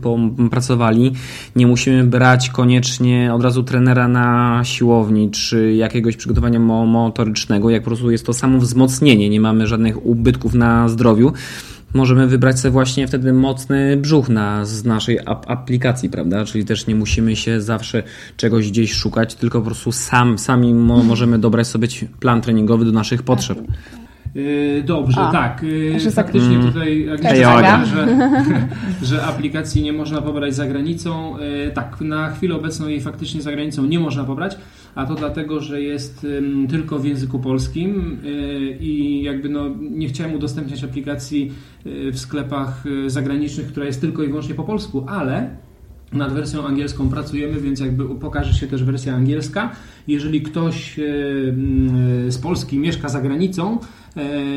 pracowali. Nie musimy brać koniecznie od razu trenera na siłowni, czy jakiegoś przygotowania mo- motorycznego, jak po prostu jest to samo wzmocnienie, nie mamy żadnych ubytków na zdrowiu możemy wybrać sobie właśnie wtedy mocny brzuch na, z naszej ap aplikacji, prawda? Czyli też nie musimy się zawsze czegoś gdzieś szukać, tylko po prostu sam, sami mo możemy dobrać sobie plan treningowy do naszych potrzeb. Yy, Dobrze, A, tak. Że Faktycznie tak- tutaj Agnieszka że, że aplikacji nie można pobrać za granicą. Yy, Tak, na chwilę obecną jej faktycznie za granicą nie można pobrać, a to dlatego, że jest tylko w języku polskim yy, i jakby no nie chciałem udostępniać aplikacji yy, w sklepach yy, zagranicznych, która jest tylko i wyłącznie po polsku, ale nad wersją angielską pracujemy, więc jakby pokaże się też wersja angielska. Jeżeli ktoś z Polski mieszka za granicą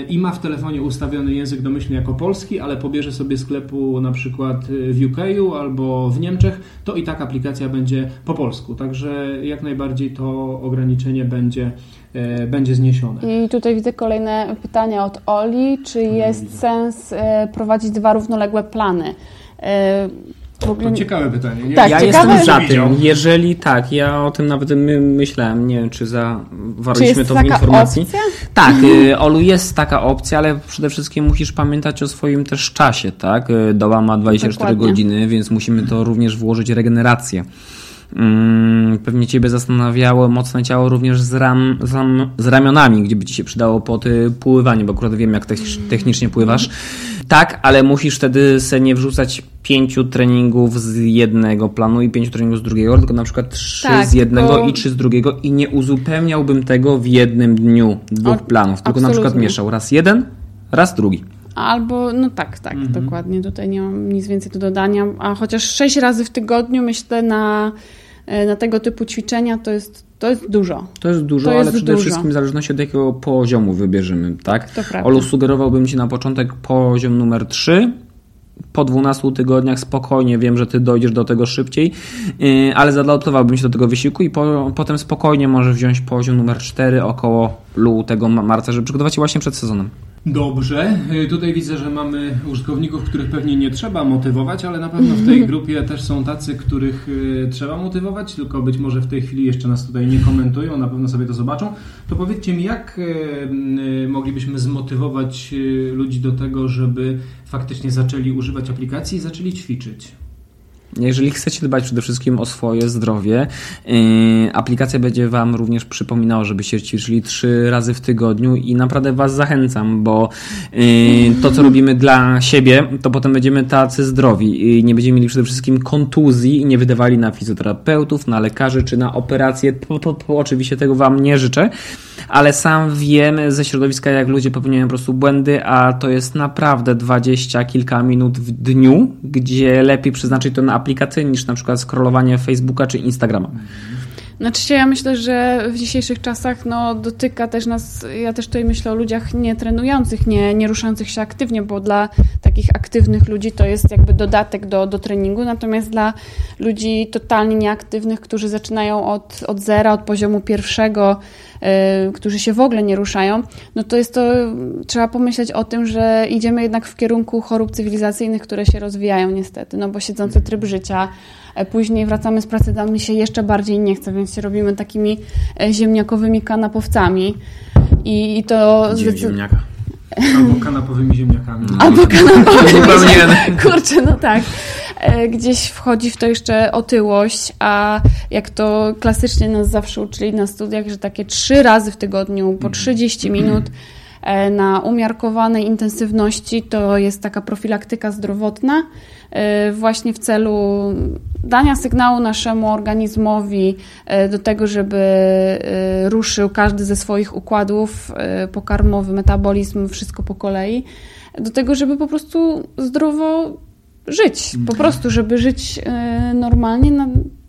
i ma w telefonie ustawiony język domyślny jako polski, ale pobierze sobie sklepu na przykład w UK albo w Niemczech, to i tak aplikacja będzie po polsku. Także jak najbardziej to ograniczenie będzie, e, będzie zniesione. I tutaj widzę kolejne pytania od Oli. Czy jest sens e, prowadzić dwa równoległe plany? Ogóle... To ciekawe pytanie. Nie? Tak, ja ciekawe, jestem za tym. Jeżeli tak, ja o tym nawet my myślałem, nie wiem, czy zawarliśmy to w informacji. opcja? Tak, y, Olu, jest taka opcja, ale przede wszystkim musisz pamiętać o swoim też czasie, tak? Y, Doba ma 24 Dokładnie. godziny, więc musimy to również włożyć regenerację. Mm, Pewnie Ciebie zastanawiało mocne ciało również z, ram, z, ram, z ramionami, gdzie by Ci się przydało pod y, pływanie, bo akurat wiem, jak techni- technicznie pływasz. Tak, ale musisz wtedy se nie wrzucać pięciu treningów z jednego planu i pięciu treningów z drugiego, tylko na przykład trzy Tak, z jednego tylko- i trzy z drugiego i nie uzupełniałbym tego w jednym dniu, dwóch O, planów, tylko na przykład absolutnie. mieszał raz jeden, raz drugi. Albo, no tak, tak, Mhm. dokładnie. Tutaj nie mam nic więcej do dodania. A chociaż sześć razy w tygodniu, myślę, na, na tego typu ćwiczenia to jest, to jest dużo. To jest dużo, To jest ale przede dużo. wszystkim w zależności od jakiego poziomu wybierzemy, tak? To prawda. Olu, sugerowałbym Ci na początek poziom numer 3. Po 12 tygodniach spokojnie wiem, że Ty dojdziesz do tego szybciej, yy, ale zaadaptowałbym się do tego wysiłku i po, potem spokojnie możesz wziąć poziom numer 4 około lutego, ma- marca, żeby przygotować się właśnie przed sezonem. Dobrze, Y, tutaj widzę, że mamy użytkowników, których pewnie nie trzeba motywować, ale na pewno w tej grupie też są tacy, których y, trzeba motywować, tylko być może w tej chwili jeszcze nas tutaj nie komentują, na pewno sobie to zobaczą. To powiedzcie mi, jak y, moglibyśmy zmotywować ludzi do tego, żeby faktycznie zaczęli używać aplikacji i zaczęli ćwiczyć? Jeżeli chcecie dbać przede wszystkim o swoje zdrowie, yy, aplikacja będzie Wam również przypominała, żebyście ćwiczyli trzy razy w tygodniu i naprawdę Was zachęcam, bo yy, to, co robimy dla siebie, to potem będziemy tacy zdrowi i nie będziemy mieli przede wszystkim kontuzji i nie wydawali na fizjoterapeutów, na lekarzy czy na operacje. To, to, to oczywiście tego Wam nie życzę, ale sam wiem ze środowiska, jak ludzie popełniają po prostu błędy, a to jest naprawdę dwadzieścia kilka minut w dniu, gdzie lepiej przeznaczyć to na aplikację niż na przykład scrollowanie Facebooka czy Instagrama. Znaczy ja myślę, że w dzisiejszych czasach no, dotyka też nas, ja też tutaj myślę o ludziach nie trenujących, nie, nie ruszających się aktywnie, bo dla takich aktywnych ludzi to jest jakby dodatek do, do treningu, natomiast dla ludzi totalnie nieaktywnych, którzy zaczynają od, od zera, od poziomu pierwszego, yy, którzy się w ogóle nie ruszają, no to jest to, trzeba pomyśleć o tym, że idziemy jednak w kierunku chorób cywilizacyjnych, które się rozwijają niestety, no bo siedzący tryb życia, Później wracamy z pracy, tam mi się jeszcze bardziej nie chce, więc się robimy takimi e, ziemniakowymi kanapowcami. I, i to zdecy- ziemniaka. Albo kanapowymi ziemniakami. Albo kanapowymi. Zupełnie Kurczę, no tak. E, Gdzieś wchodzi w to jeszcze otyłość, a jak to klasycznie nas zawsze uczyli na studiach, że takie trzy razy w tygodniu po 30 minut e, na umiarkowanej intensywności to jest taka profilaktyka zdrowotna e, właśnie w celu dania sygnału naszemu organizmowi e, do tego, żeby e, ruszył każdy ze swoich układów e, pokarmowy, metabolizm, wszystko po kolei, do tego, żeby po prostu zdrowo żyć. Po prostu, żeby żyć e, normalnie. Na,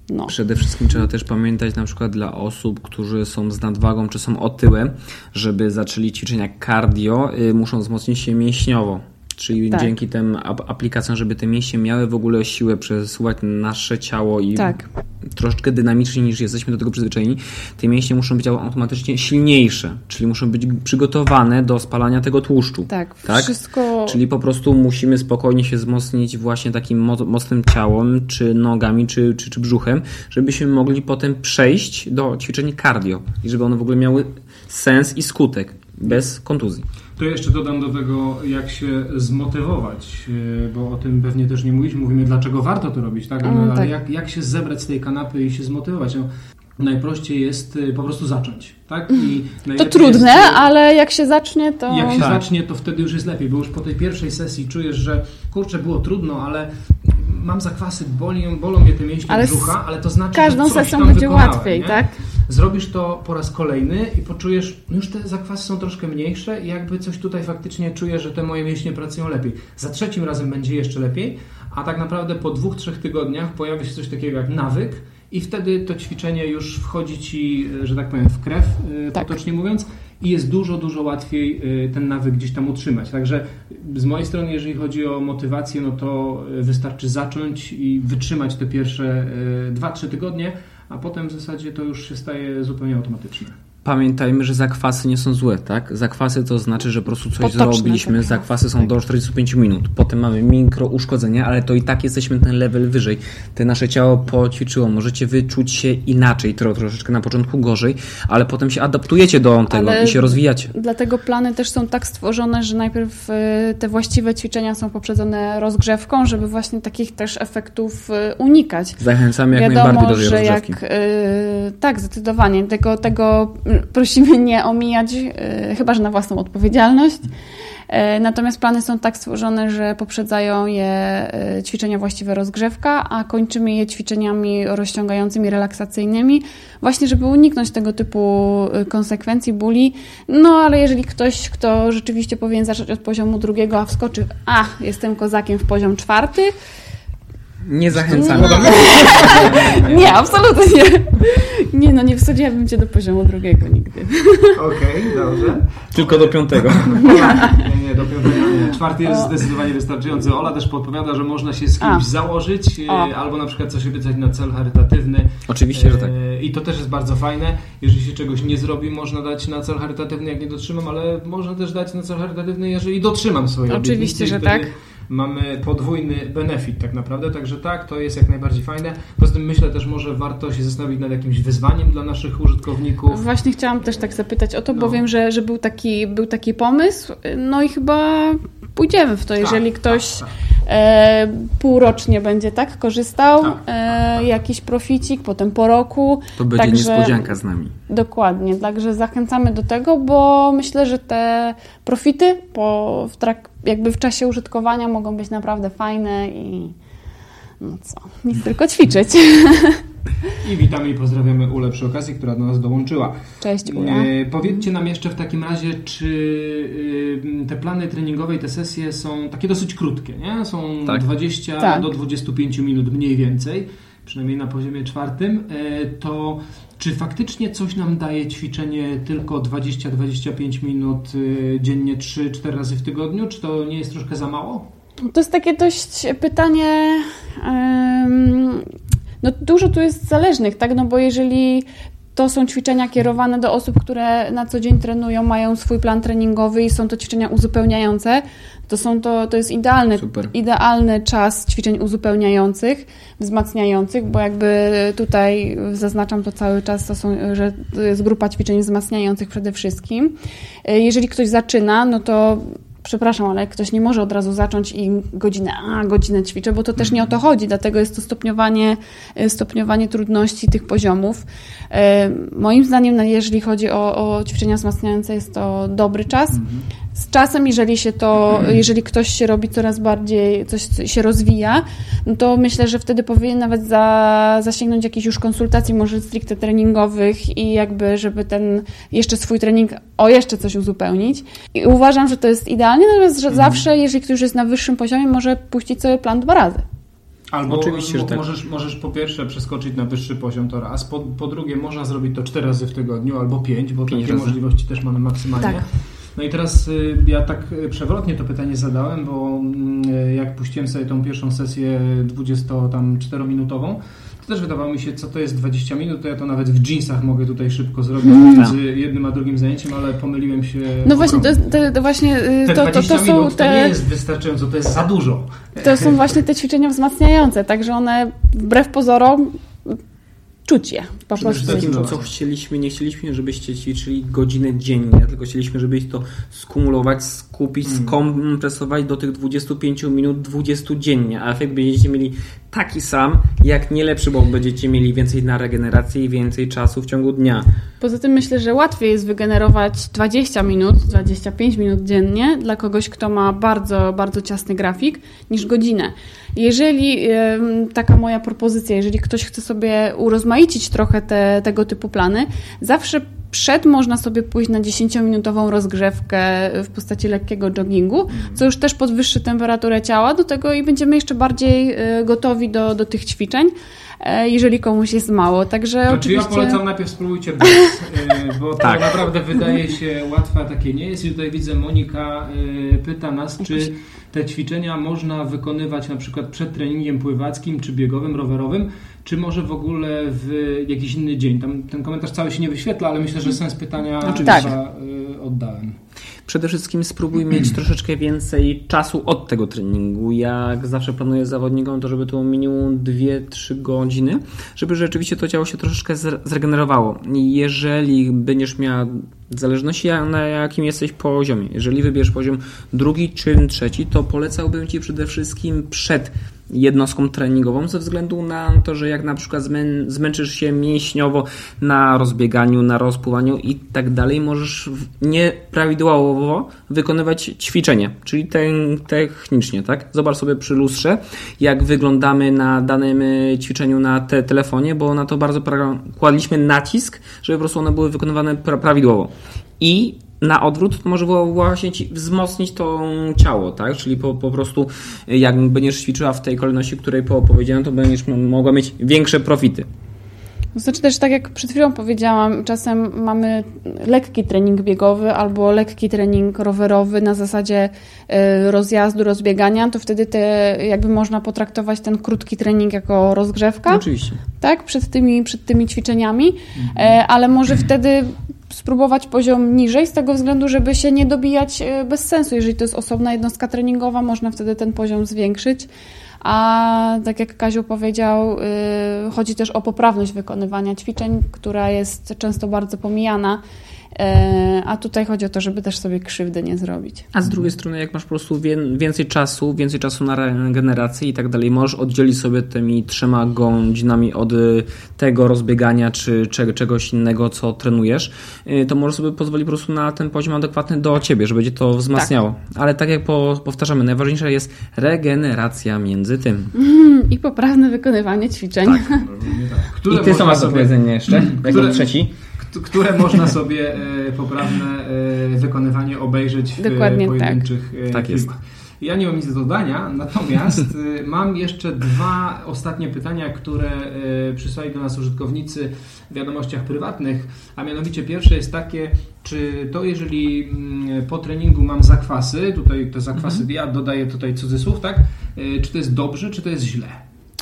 no. Przede wszystkim trzeba też pamiętać na przykład dla osób, którzy są z nadwagą czy są otyłe, żeby zaczęli ćwiczenia cardio, y, muszą wzmocnić się mięśniowo. Czyli Tak. dzięki tym ap- aplikacjom, żeby te mięśnie miały w ogóle siłę przesuwać nasze ciało i Tak. troszeczkę dynamiczniej niż jesteśmy do tego przyzwyczajeni, te mięśnie muszą być automatycznie silniejsze, czyli muszą być przygotowane do spalania tego tłuszczu. Tak, Tak? wszystko. Czyli po prostu musimy spokojnie się wzmocnić właśnie takim mo- mocnym ciałem, czy nogami, czy, czy, czy brzuchem, żebyśmy mogli potem przejść do ćwiczeń cardio i żeby one w ogóle miały sens i skutek, bez kontuzji. To jeszcze dodam do tego, jak się zmotywować, yy, bo o tym pewnie też nie mówiliśmy. Mówimy, dlaczego warto to robić, tak? Mm, ale tak. Jak, jak się zebrać z tej kanapy i się zmotywować? No, najprościej jest yy, po prostu zacząć, tak? I To trudne, jest, ale jak się zacznie, to... jak się Tak. zacznie, to wtedy już jest lepiej, bo już po tej pierwszej sesji czujesz, że kurczę, było trudno, ale mam zakwasy, boli, bolą mnie te mięśnie Ale brzucha, ale to znaczy, Każdą że sesją tam będzie wykonałem, łatwiej, nie? tak? Zrobisz to po raz kolejny i poczujesz, no już te zakwasy są troszkę mniejsze i jakby coś tutaj faktycznie czuję, że te moje mięśnie pracują lepiej. Za trzecim razem będzie jeszcze lepiej, a tak naprawdę po dwóch, trzech tygodniach pojawi się coś takiego jak nawyk i wtedy to ćwiczenie już wchodzi Ci, e, że tak powiem, w krew, e, Tak. potocznie mówiąc, i jest dużo, dużo łatwiej e, ten nawyk gdzieś tam utrzymać. Także z mojej strony, jeżeli chodzi o motywację, no to wystarczy zacząć i wytrzymać te pierwsze 2-3 tygodnie, a potem w zasadzie to już się staje zupełnie automatyczne. Pamiętajmy, że zakwasy nie są złe, tak? Zakwasy to znaczy, że po prostu coś Potoczne zrobiliśmy. takie. Zakwasy są Tak. do 45 minut. Potem mamy mikro uszkodzenia, ale to i tak jesteśmy ten level wyżej. Te nasze ciało poćwiczyło. Możecie wyczuć się inaczej, tro, troszeczkę na początku gorzej, ale potem się adaptujecie do tego Ale- i się rozwijacie. Dlatego plany też są tak stworzone, że najpierw y, te właściwe ćwiczenia są poprzedzone rozgrzewką, żeby właśnie takich też efektów y, unikać. Zachęcamy jak najbardziej do tej rozgrzewki. jak, y, tak, zdecydowanie. Tego, tego prosimy nie omijać, y, chyba że na własną odpowiedzialność. Y, Natomiast plany są tak stworzone, że poprzedzają je y, ćwiczenia właściwe rozgrzewka, a kończymy je ćwiczeniami rozciągającymi, relaksacyjnymi, właśnie żeby uniknąć tego typu konsekwencji, bóli. No ale jeżeli ktoś, kto rzeczywiście powinien zacząć od poziomu drugiego, a wskoczy, a jestem kozakiem w poziom czwarty, Nie zachęcamy. No. nie, absolutnie nie. Nie, no nie wsadziłabym cię do poziomu drugiego nigdy. Okej, dobrze. Tylko do piątego. Nie, nie, do piątego nie. Czwarty jest zdecydowanie wystarczający. Ola też podpowiada, że można się z kimś A. założyć, e, O. albo na przykład coś obiecać na cel charytatywny. Oczywiście, że tak. E, I to też jest bardzo fajne. Jeżeli się czegoś nie zrobi, można dać na cel charytatywny, jak nie dotrzymam, ale można też dać na cel charytatywny, jeżeli dotrzymam swojej Oczywiście, obietnicy że wtedy tak. Mamy podwójny benefit tak naprawdę, także tak, to jest jak najbardziej fajne. Poza tym myślę też może warto się zastanowić nad jakimś wyzwaniem dla naszych użytkowników. Właśnie chciałam też tak zapytać o to, No. bo wiem, że, że był, taki, był taki pomysł, no i chyba pójdziemy w to, jeżeli Tak, ktoś tak, tak. e, półrocznie będzie tak korzystał, Tak, e, jakiś proficik, potem po roku. To będzie Także- niespodzianka z nami. Dokładnie, także zachęcamy do tego, bo myślę, że te profity po, w trak, jakby w czasie użytkowania mogą być naprawdę fajne i no co, nic tylko ćwiczyć. I witamy i pozdrawiamy Ulę przy okazji, która do nas dołączyła. Cześć Ula. E, powiedzcie nam jeszcze w takim razie, czy y, te plany treningowe i te sesje są takie dosyć krótkie, nie? Są Tak. 20 Tak. do 25 minut mniej więcej, przynajmniej na poziomie czwartym. E, to czy faktycznie coś nam daje ćwiczenie tylko 20-25 minut y, dziennie 3-4 razy w tygodniu? Czy to nie jest troszkę za mało? To jest takie dość pytanie. no dużo tu jest zależnych, tak? No bo jeżeli to są ćwiczenia kierowane do osób, które na co dzień trenują, mają swój plan treningowy i są to ćwiczenia uzupełniające, to są to, to jest idealny, Super. idealny czas ćwiczeń uzupełniających, wzmacniających, bo jakby tutaj zaznaczam to cały czas, to są, że to jest grupa ćwiczeń wzmacniających przede wszystkim. Jeżeli ktoś zaczyna, no to przepraszam, ale ktoś nie może od razu zacząć i godzinę, a godzinę ćwiczę, bo to też nie o to chodzi, dlatego jest to stopniowanie, e, stopniowanie trudności tych poziomów. E, Moim zdaniem, no, jeżeli chodzi o, o ćwiczenia wzmacniające, jest to dobry czas. Z czasem, jeżeli się to, jeżeli ktoś się robi coraz bardziej, coś się rozwija, no to myślę, że wtedy powinien nawet za, zasięgnąć jakichś już konsultacji, może stricte treningowych i jakby, żeby ten jeszcze swój trening o jeszcze coś uzupełnić. I uważam, że to jest idealnie, natomiast że zawsze, jeżeli ktoś już jest na wyższym poziomie, może puścić sobie plan dwa razy. Albo Oczywiście, że tak. możesz, możesz po pierwsze przeskoczyć na wyższy poziom to raz, po, po drugie można zrobić to cztery razy w tygodniu albo pięć, bo Pięć takie razy. możliwości też mamy maksymalnie. Tak. No i teraz y, ja tak y, przewrotnie to pytanie zadałem, bo mm, y, jak puściłem sobie tą pierwszą sesję 24-minutową, to też wydawało mi się, co to jest 20 minut, to ja to nawet w jeansach mogę tutaj szybko zrobić między jednym a drugim zajęciem, ale pomyliłem się. No właśnie, to, ogromnie. jest, to, to właśnie y, Te to, to, 20 to są minut to nie te, jest wystarczająco, to jest za dużo. to są właśnie te ćwiczenia wzmacniające, także one wbrew pozorom czuć je. Po Przede prostu. co chcieliśmy, nie chcieliśmy, żebyście ćwiczyli godzinę dziennie, tylko chcieliśmy, żebyście to skumulować, skupić, skompresować do tych 25 minut 20 dziennie, a efekt będziecie mieli taki sam, jak nie lepszy, bo będziecie mieli więcej na regenerację i więcej czasu w ciągu dnia. Poza tym myślę, że łatwiej jest wygenerować 20 minut, 25 minut dziennie dla kogoś, kto ma bardzo, bardzo ciasny grafik, niż godzinę. Jeżeli taka moja propozycja, jeżeli ktoś chce sobie urozmaicić trochę te, tego typu plany, zawsze przed można sobie pójść na 10-minutową rozgrzewkę w postaci lekkiego joggingu, co już też podwyższy temperaturę ciała do tego i będziemy jeszcze bardziej e, gotowi do, do tych ćwiczeń, jeżeli komuś jest mało. Także Znaczy ja oczywiście... polecam najpierw spróbujcie bez, e, bo to Tak. naprawdę wydaje się łatwe, a takie nie jest. I tutaj widzę Monika e, pyta nas, czy te ćwiczenia można wykonywać na przykład przed treningiem pływackim, czy biegowym, rowerowym, czy może w ogóle w jakiś inny dzień. Tam ten komentarz cały się nie wyświetla, ale myślę, że sens pytania e, oddałem. Przede wszystkim spróbuj mieć troszeczkę więcej czasu od tego treningu. Jak zawsze planuję zawodnikom, to żeby to minimum 2-3 godziny, żeby rzeczywiście to ciało się troszeczkę zre- zregenerowało. Jeżeli będziesz miała, w zależności na jakim jesteś poziomie, jeżeli wybierzesz poziom drugi czy trzeci, to polecałbym Ci przede wszystkim przed jednostką treningową ze względu na to, że jak na przykład zmę, zmęczysz się mięśniowo na rozbieganiu, na rozpływaniu i tak dalej, możesz nieprawidłowo wykonywać ćwiczenie, czyli ten, technicznie, tak? Zobacz sobie przy lustrze, jak wyglądamy na danym y, ćwiczeniu na te telefonie, bo na to bardzo kładliśmy nacisk, żeby po prostu one były wykonywane pra- prawidłowo. I na odwrót może było właśnie ci wzmocnić to ciało, tak? Czyli po, po prostu y, jak będziesz ćwiczyła w tej kolejności, której po- powiedziałem, to będziesz mogła mieć większe profity. Znaczy też tak jak przed chwilą powiedziałam, czasem mamy lekki trening biegowy albo lekki trening rowerowy na zasadzie e, rozjazdu, rozbiegania, to wtedy te, jakby można potraktować ten krótki trening jako rozgrzewka, Oczywiście. tak, przed tymi, przed tymi ćwiczeniami, e, ale może wtedy spróbować poziom niżej z tego względu, żeby się nie dobijać e, bez sensu. Jeżeli to jest osobna jednostka treningowa, można wtedy ten poziom zwiększyć. A tak jak Kaziu powiedział, y, chodzi też o poprawność wykonywania ćwiczeń, która jest często bardzo pomijana. E, A tutaj chodzi o to, żeby też sobie krzywdy nie zrobić. A z drugiej strony, jak masz po prostu wię- więcej czasu, więcej czasu na regenerację i tak dalej, możesz oddzielić sobie tymi trzema godzinami od y, tego rozbiegania czy cze- czegoś innego, co trenujesz, y, to możesz sobie pozwolić po prostu na ten poziom adekwatny do ciebie, żeby cię to wzmacniało. Ale tak jak po, powtarzamy, najważniejsza jest regeneracja między tym. I poprawne wykonywanie ćwiczeń. Które I ty co masz do sobie- powiedzenia jeszcze? Jako trzeci? Kt- które można sobie e, poprawne e, wykonywanie obejrzeć w Dokładnie e, pojedynczych e, Tak jest. Ja nie mam nic do dodania, natomiast mam jeszcze dwa ostatnie pytania, które przysłali do nas użytkownicy w wiadomościach prywatnych, a mianowicie pierwsze jest takie, czy to jeżeli mm, po treningu mam zakwasy, tutaj te zakwasy, Mhm. ja dodaję tutaj cudzysłów, tak, czy to jest dobrze, czy to jest źle?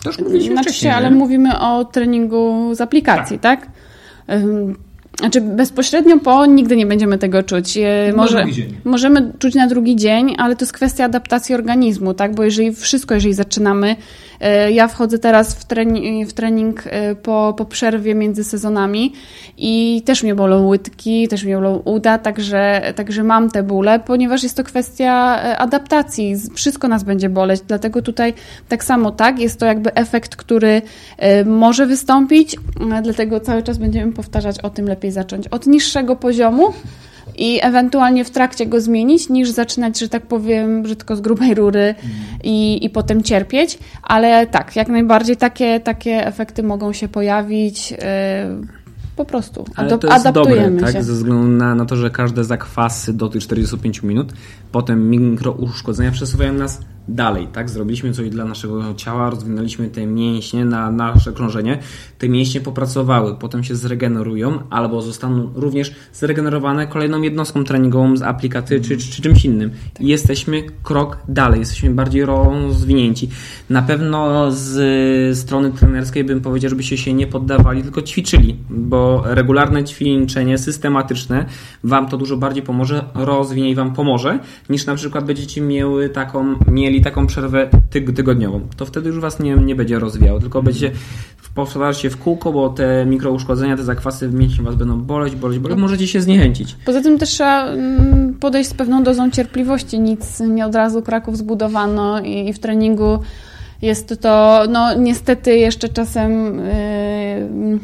To już mówiliśmy Znaczy się, ale mówimy o treningu z aplikacji, tak? Ym, Znaczy bezpośrednio po nigdy nie będziemy tego czuć. Może, możemy czuć na drugi dzień, ale to jest kwestia adaptacji organizmu, tak? Bo jeżeli wszystko, jeżeli zaczynamy, e, ja wchodzę teraz w trening, w trening e, po, po przerwie między sezonami i też mnie bolą łydki, też mnie bolą uda, także, także mam te bóle, ponieważ jest to kwestia e, adaptacji. Wszystko nas będzie boleć, dlatego tutaj tak samo tak, jest to jakby efekt, który może wystąpić, dlatego cały czas będziemy powtarzać o tym lepiej zacząć od niższego poziomu i ewentualnie w trakcie go zmienić, niż zaczynać, że tak powiem, brzydko z grubej rury i, i potem cierpieć. Ale tak, jak najbardziej takie, takie efekty mogą się pojawić. Yy, po prostu Ale Adop- to jest adaptujemy dobre, się. tak? Ze względu na, na to, że każde zakwasy do tych 45 minut, potem mikrouszkodzenia przesuwają nas dalej, tak? Zrobiliśmy coś dla naszego ciała, rozwinęliśmy te mięśnie na nasze krążenie, te mięśnie popracowały, potem się zregenerują, albo zostaną również zregenerowane kolejną jednostką treningową z aplikaty czy, czy, czy czymś innym. I jesteśmy krok dalej, jesteśmy bardziej rozwinięci. Na pewno z strony trenerskiej bym powiedział, żebyście się nie poddawali, tylko ćwiczyli, bo regularne ćwiczenie systematyczne Wam to dużo bardziej pomoże, rozwinie i Wam pomoże, niż na przykład będziecie miały taką, mieli mieli taką przerwę tyg tygodniową, to wtedy już was nie, nie będzie rozwijało, tylko będzie powtarzacie się w kółko, bo te mikrouszkodzenia, te zakwasy w mięśni was będą boleć, boleć, boleć, możecie się zniechęcić. Poza tym też trzeba mm, podejść z pewną dozą cierpliwości. Nic nie od razu Kraków zbudowano i, i w treningu jest to, no niestety jeszcze czasem yy,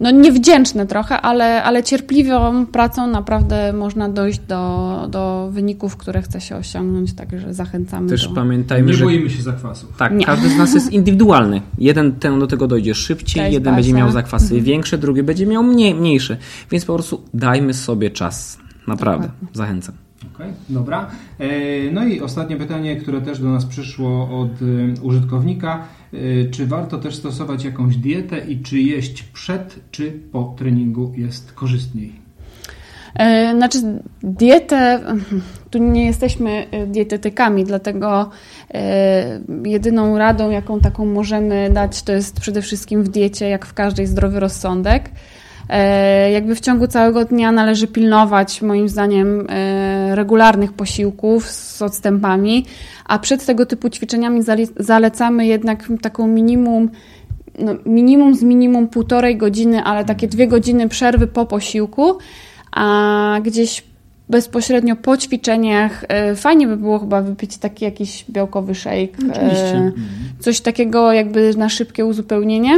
no niewdzięczne trochę, ale, ale cierpliwą pracą naprawdę można dojść do, do wyników, które chce się osiągnąć, także zachęcamy Też do... pamiętajmy, Nie że boimy się zakwasów. tak, Nie. każdy z nas jest indywidualny. Jeden ten do tego dojdzie szybciej, Cześć, jeden Basia. będzie miał zakwasy większe, drugi będzie miał mniej, mniejsze. Więc po prostu dajmy sobie czas. Naprawdę. Zachęcam. Okej, dobra. E, No i ostatnie pytanie, które też do nas przyszło od e, użytkownika. E, Czy warto też stosować jakąś dietę i czy jeść przed czy po treningu jest korzystniej? Znaczy, dietę, tu nie jesteśmy dietetykami, dlatego jedyną radą, jaką taką możemy dać, to jest przede wszystkim w diecie, jak w każdej zdrowy rozsądek. E, Jakby w ciągu całego dnia należy pilnować, moim zdaniem, e, regularnych posiłków z odstępami, a przed tego typu ćwiczeniami zale- zalecamy jednak taką minimum no, minimum z minimum półtorej godziny, ale takie dwie godziny przerwy po posiłku, a gdzieś bezpośrednio po ćwiczeniach e, fajnie by było chyba wypić taki jakiś białkowy. Oczywiście. e, Coś takiego jakby na szybkie uzupełnienie.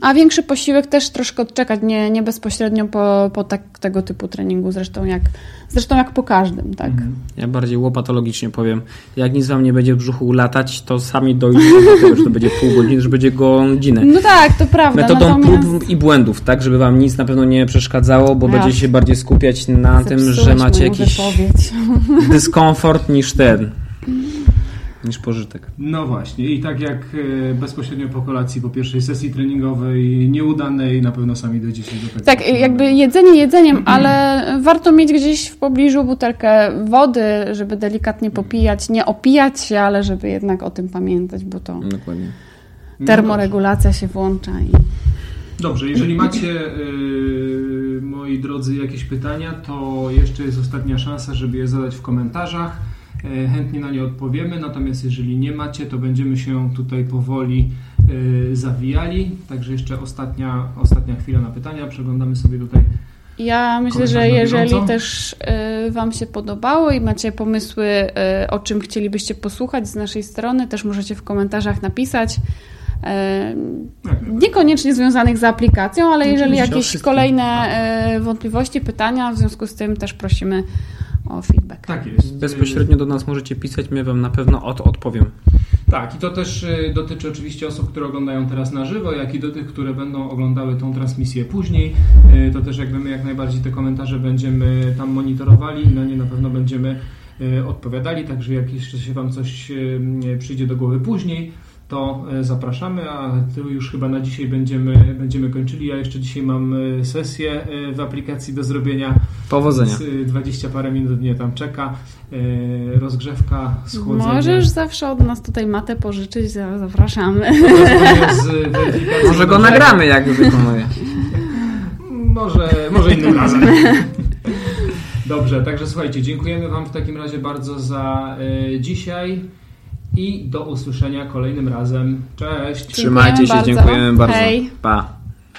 A większy posiłek też troszkę odczekać, nie, nie bezpośrednio po, po tak, tego typu treningu, zresztą jak, zresztą jak po każdym, tak. Ja bardziej łopatologicznie powiem. Jak nic wam nie będzie w brzuchu latać, to sami dojdzie do tego, że to będzie pół godziny, że będzie godzinę. No tak, to prawda. Metodą natomiast... prób i błędów, tak, żeby wam nic na pewno nie przeszkadzało, bo Ach. będziecie się bardziej skupiać na tym, że Zepsułeś macie jakiś dyskomfort niż ten, niż pożytek. No właśnie, i tak jak e, bezpośrednio po kolacji, po pierwszej sesji treningowej nieudanej, na pewno sami dojdziecie do tego. Tak, jakby jedzenie jedzeniem, ale warto mieć gdzieś w pobliżu butelkę wody, żeby delikatnie popijać, nie opijać się, ale żeby jednak o tym pamiętać, bo to Dokładnie. No termoregulacja się włącza i Dobrze, jeżeli macie, yy, moi drodzy, jakieś pytania, to jeszcze jest ostatnia szansa, żeby je zadać w komentarzach. Yy, Chętnie na nie odpowiemy, natomiast jeżeli nie macie, to będziemy się tutaj powoli yy, zawijali. Także jeszcze ostatnia, ostatnia chwila na pytania. Przeglądamy sobie tutaj. Ja myślę, że jeżeli bieżąco? też y, Wam się podobało i macie pomysły, o czym chcielibyście posłuchać z naszej strony, też możecie w komentarzach napisać. Y, Niekoniecznie związanych z aplikacją, ale jeżeli jakieś kolejne wątpliwości, pytania, w związku z tym też prosimy o feedback. Tak jest. Bezpośrednio do nas możecie pisać, my wam na pewno od, odpowiem. Tak, i to też y, dotyczy oczywiście osób, które oglądają teraz na żywo, jak i do tych, które będą oglądały tą transmisję później. Y, To też jakby my jak najbardziej te komentarze będziemy tam monitorowali, na nie na pewno będziemy y, odpowiadali, także jak jeszcze się Wam coś przyjdzie do głowy później, to y, zapraszamy, a tu już chyba na dzisiaj będziemy, będziemy kończyli. Ja jeszcze dzisiaj mam y, sesję y, w aplikacji do zrobienia. Powodzenia. Więc, y, 20 parę minut mnie tam czeka. Rozgrzewka, schłodzenie. Możesz zawsze od nas tutaj matę pożyczyć, za- zapraszamy. Może go nagramy, jak wykonuje. Może, może innym razem. Dobrze, także słuchajcie, dziękujemy Wam w takim razie bardzo za dzisiaj i do usłyszenia kolejnym razem. Cześć! Trzymajcie się, bardzo. dziękujemy bardzo. Hej. Pa.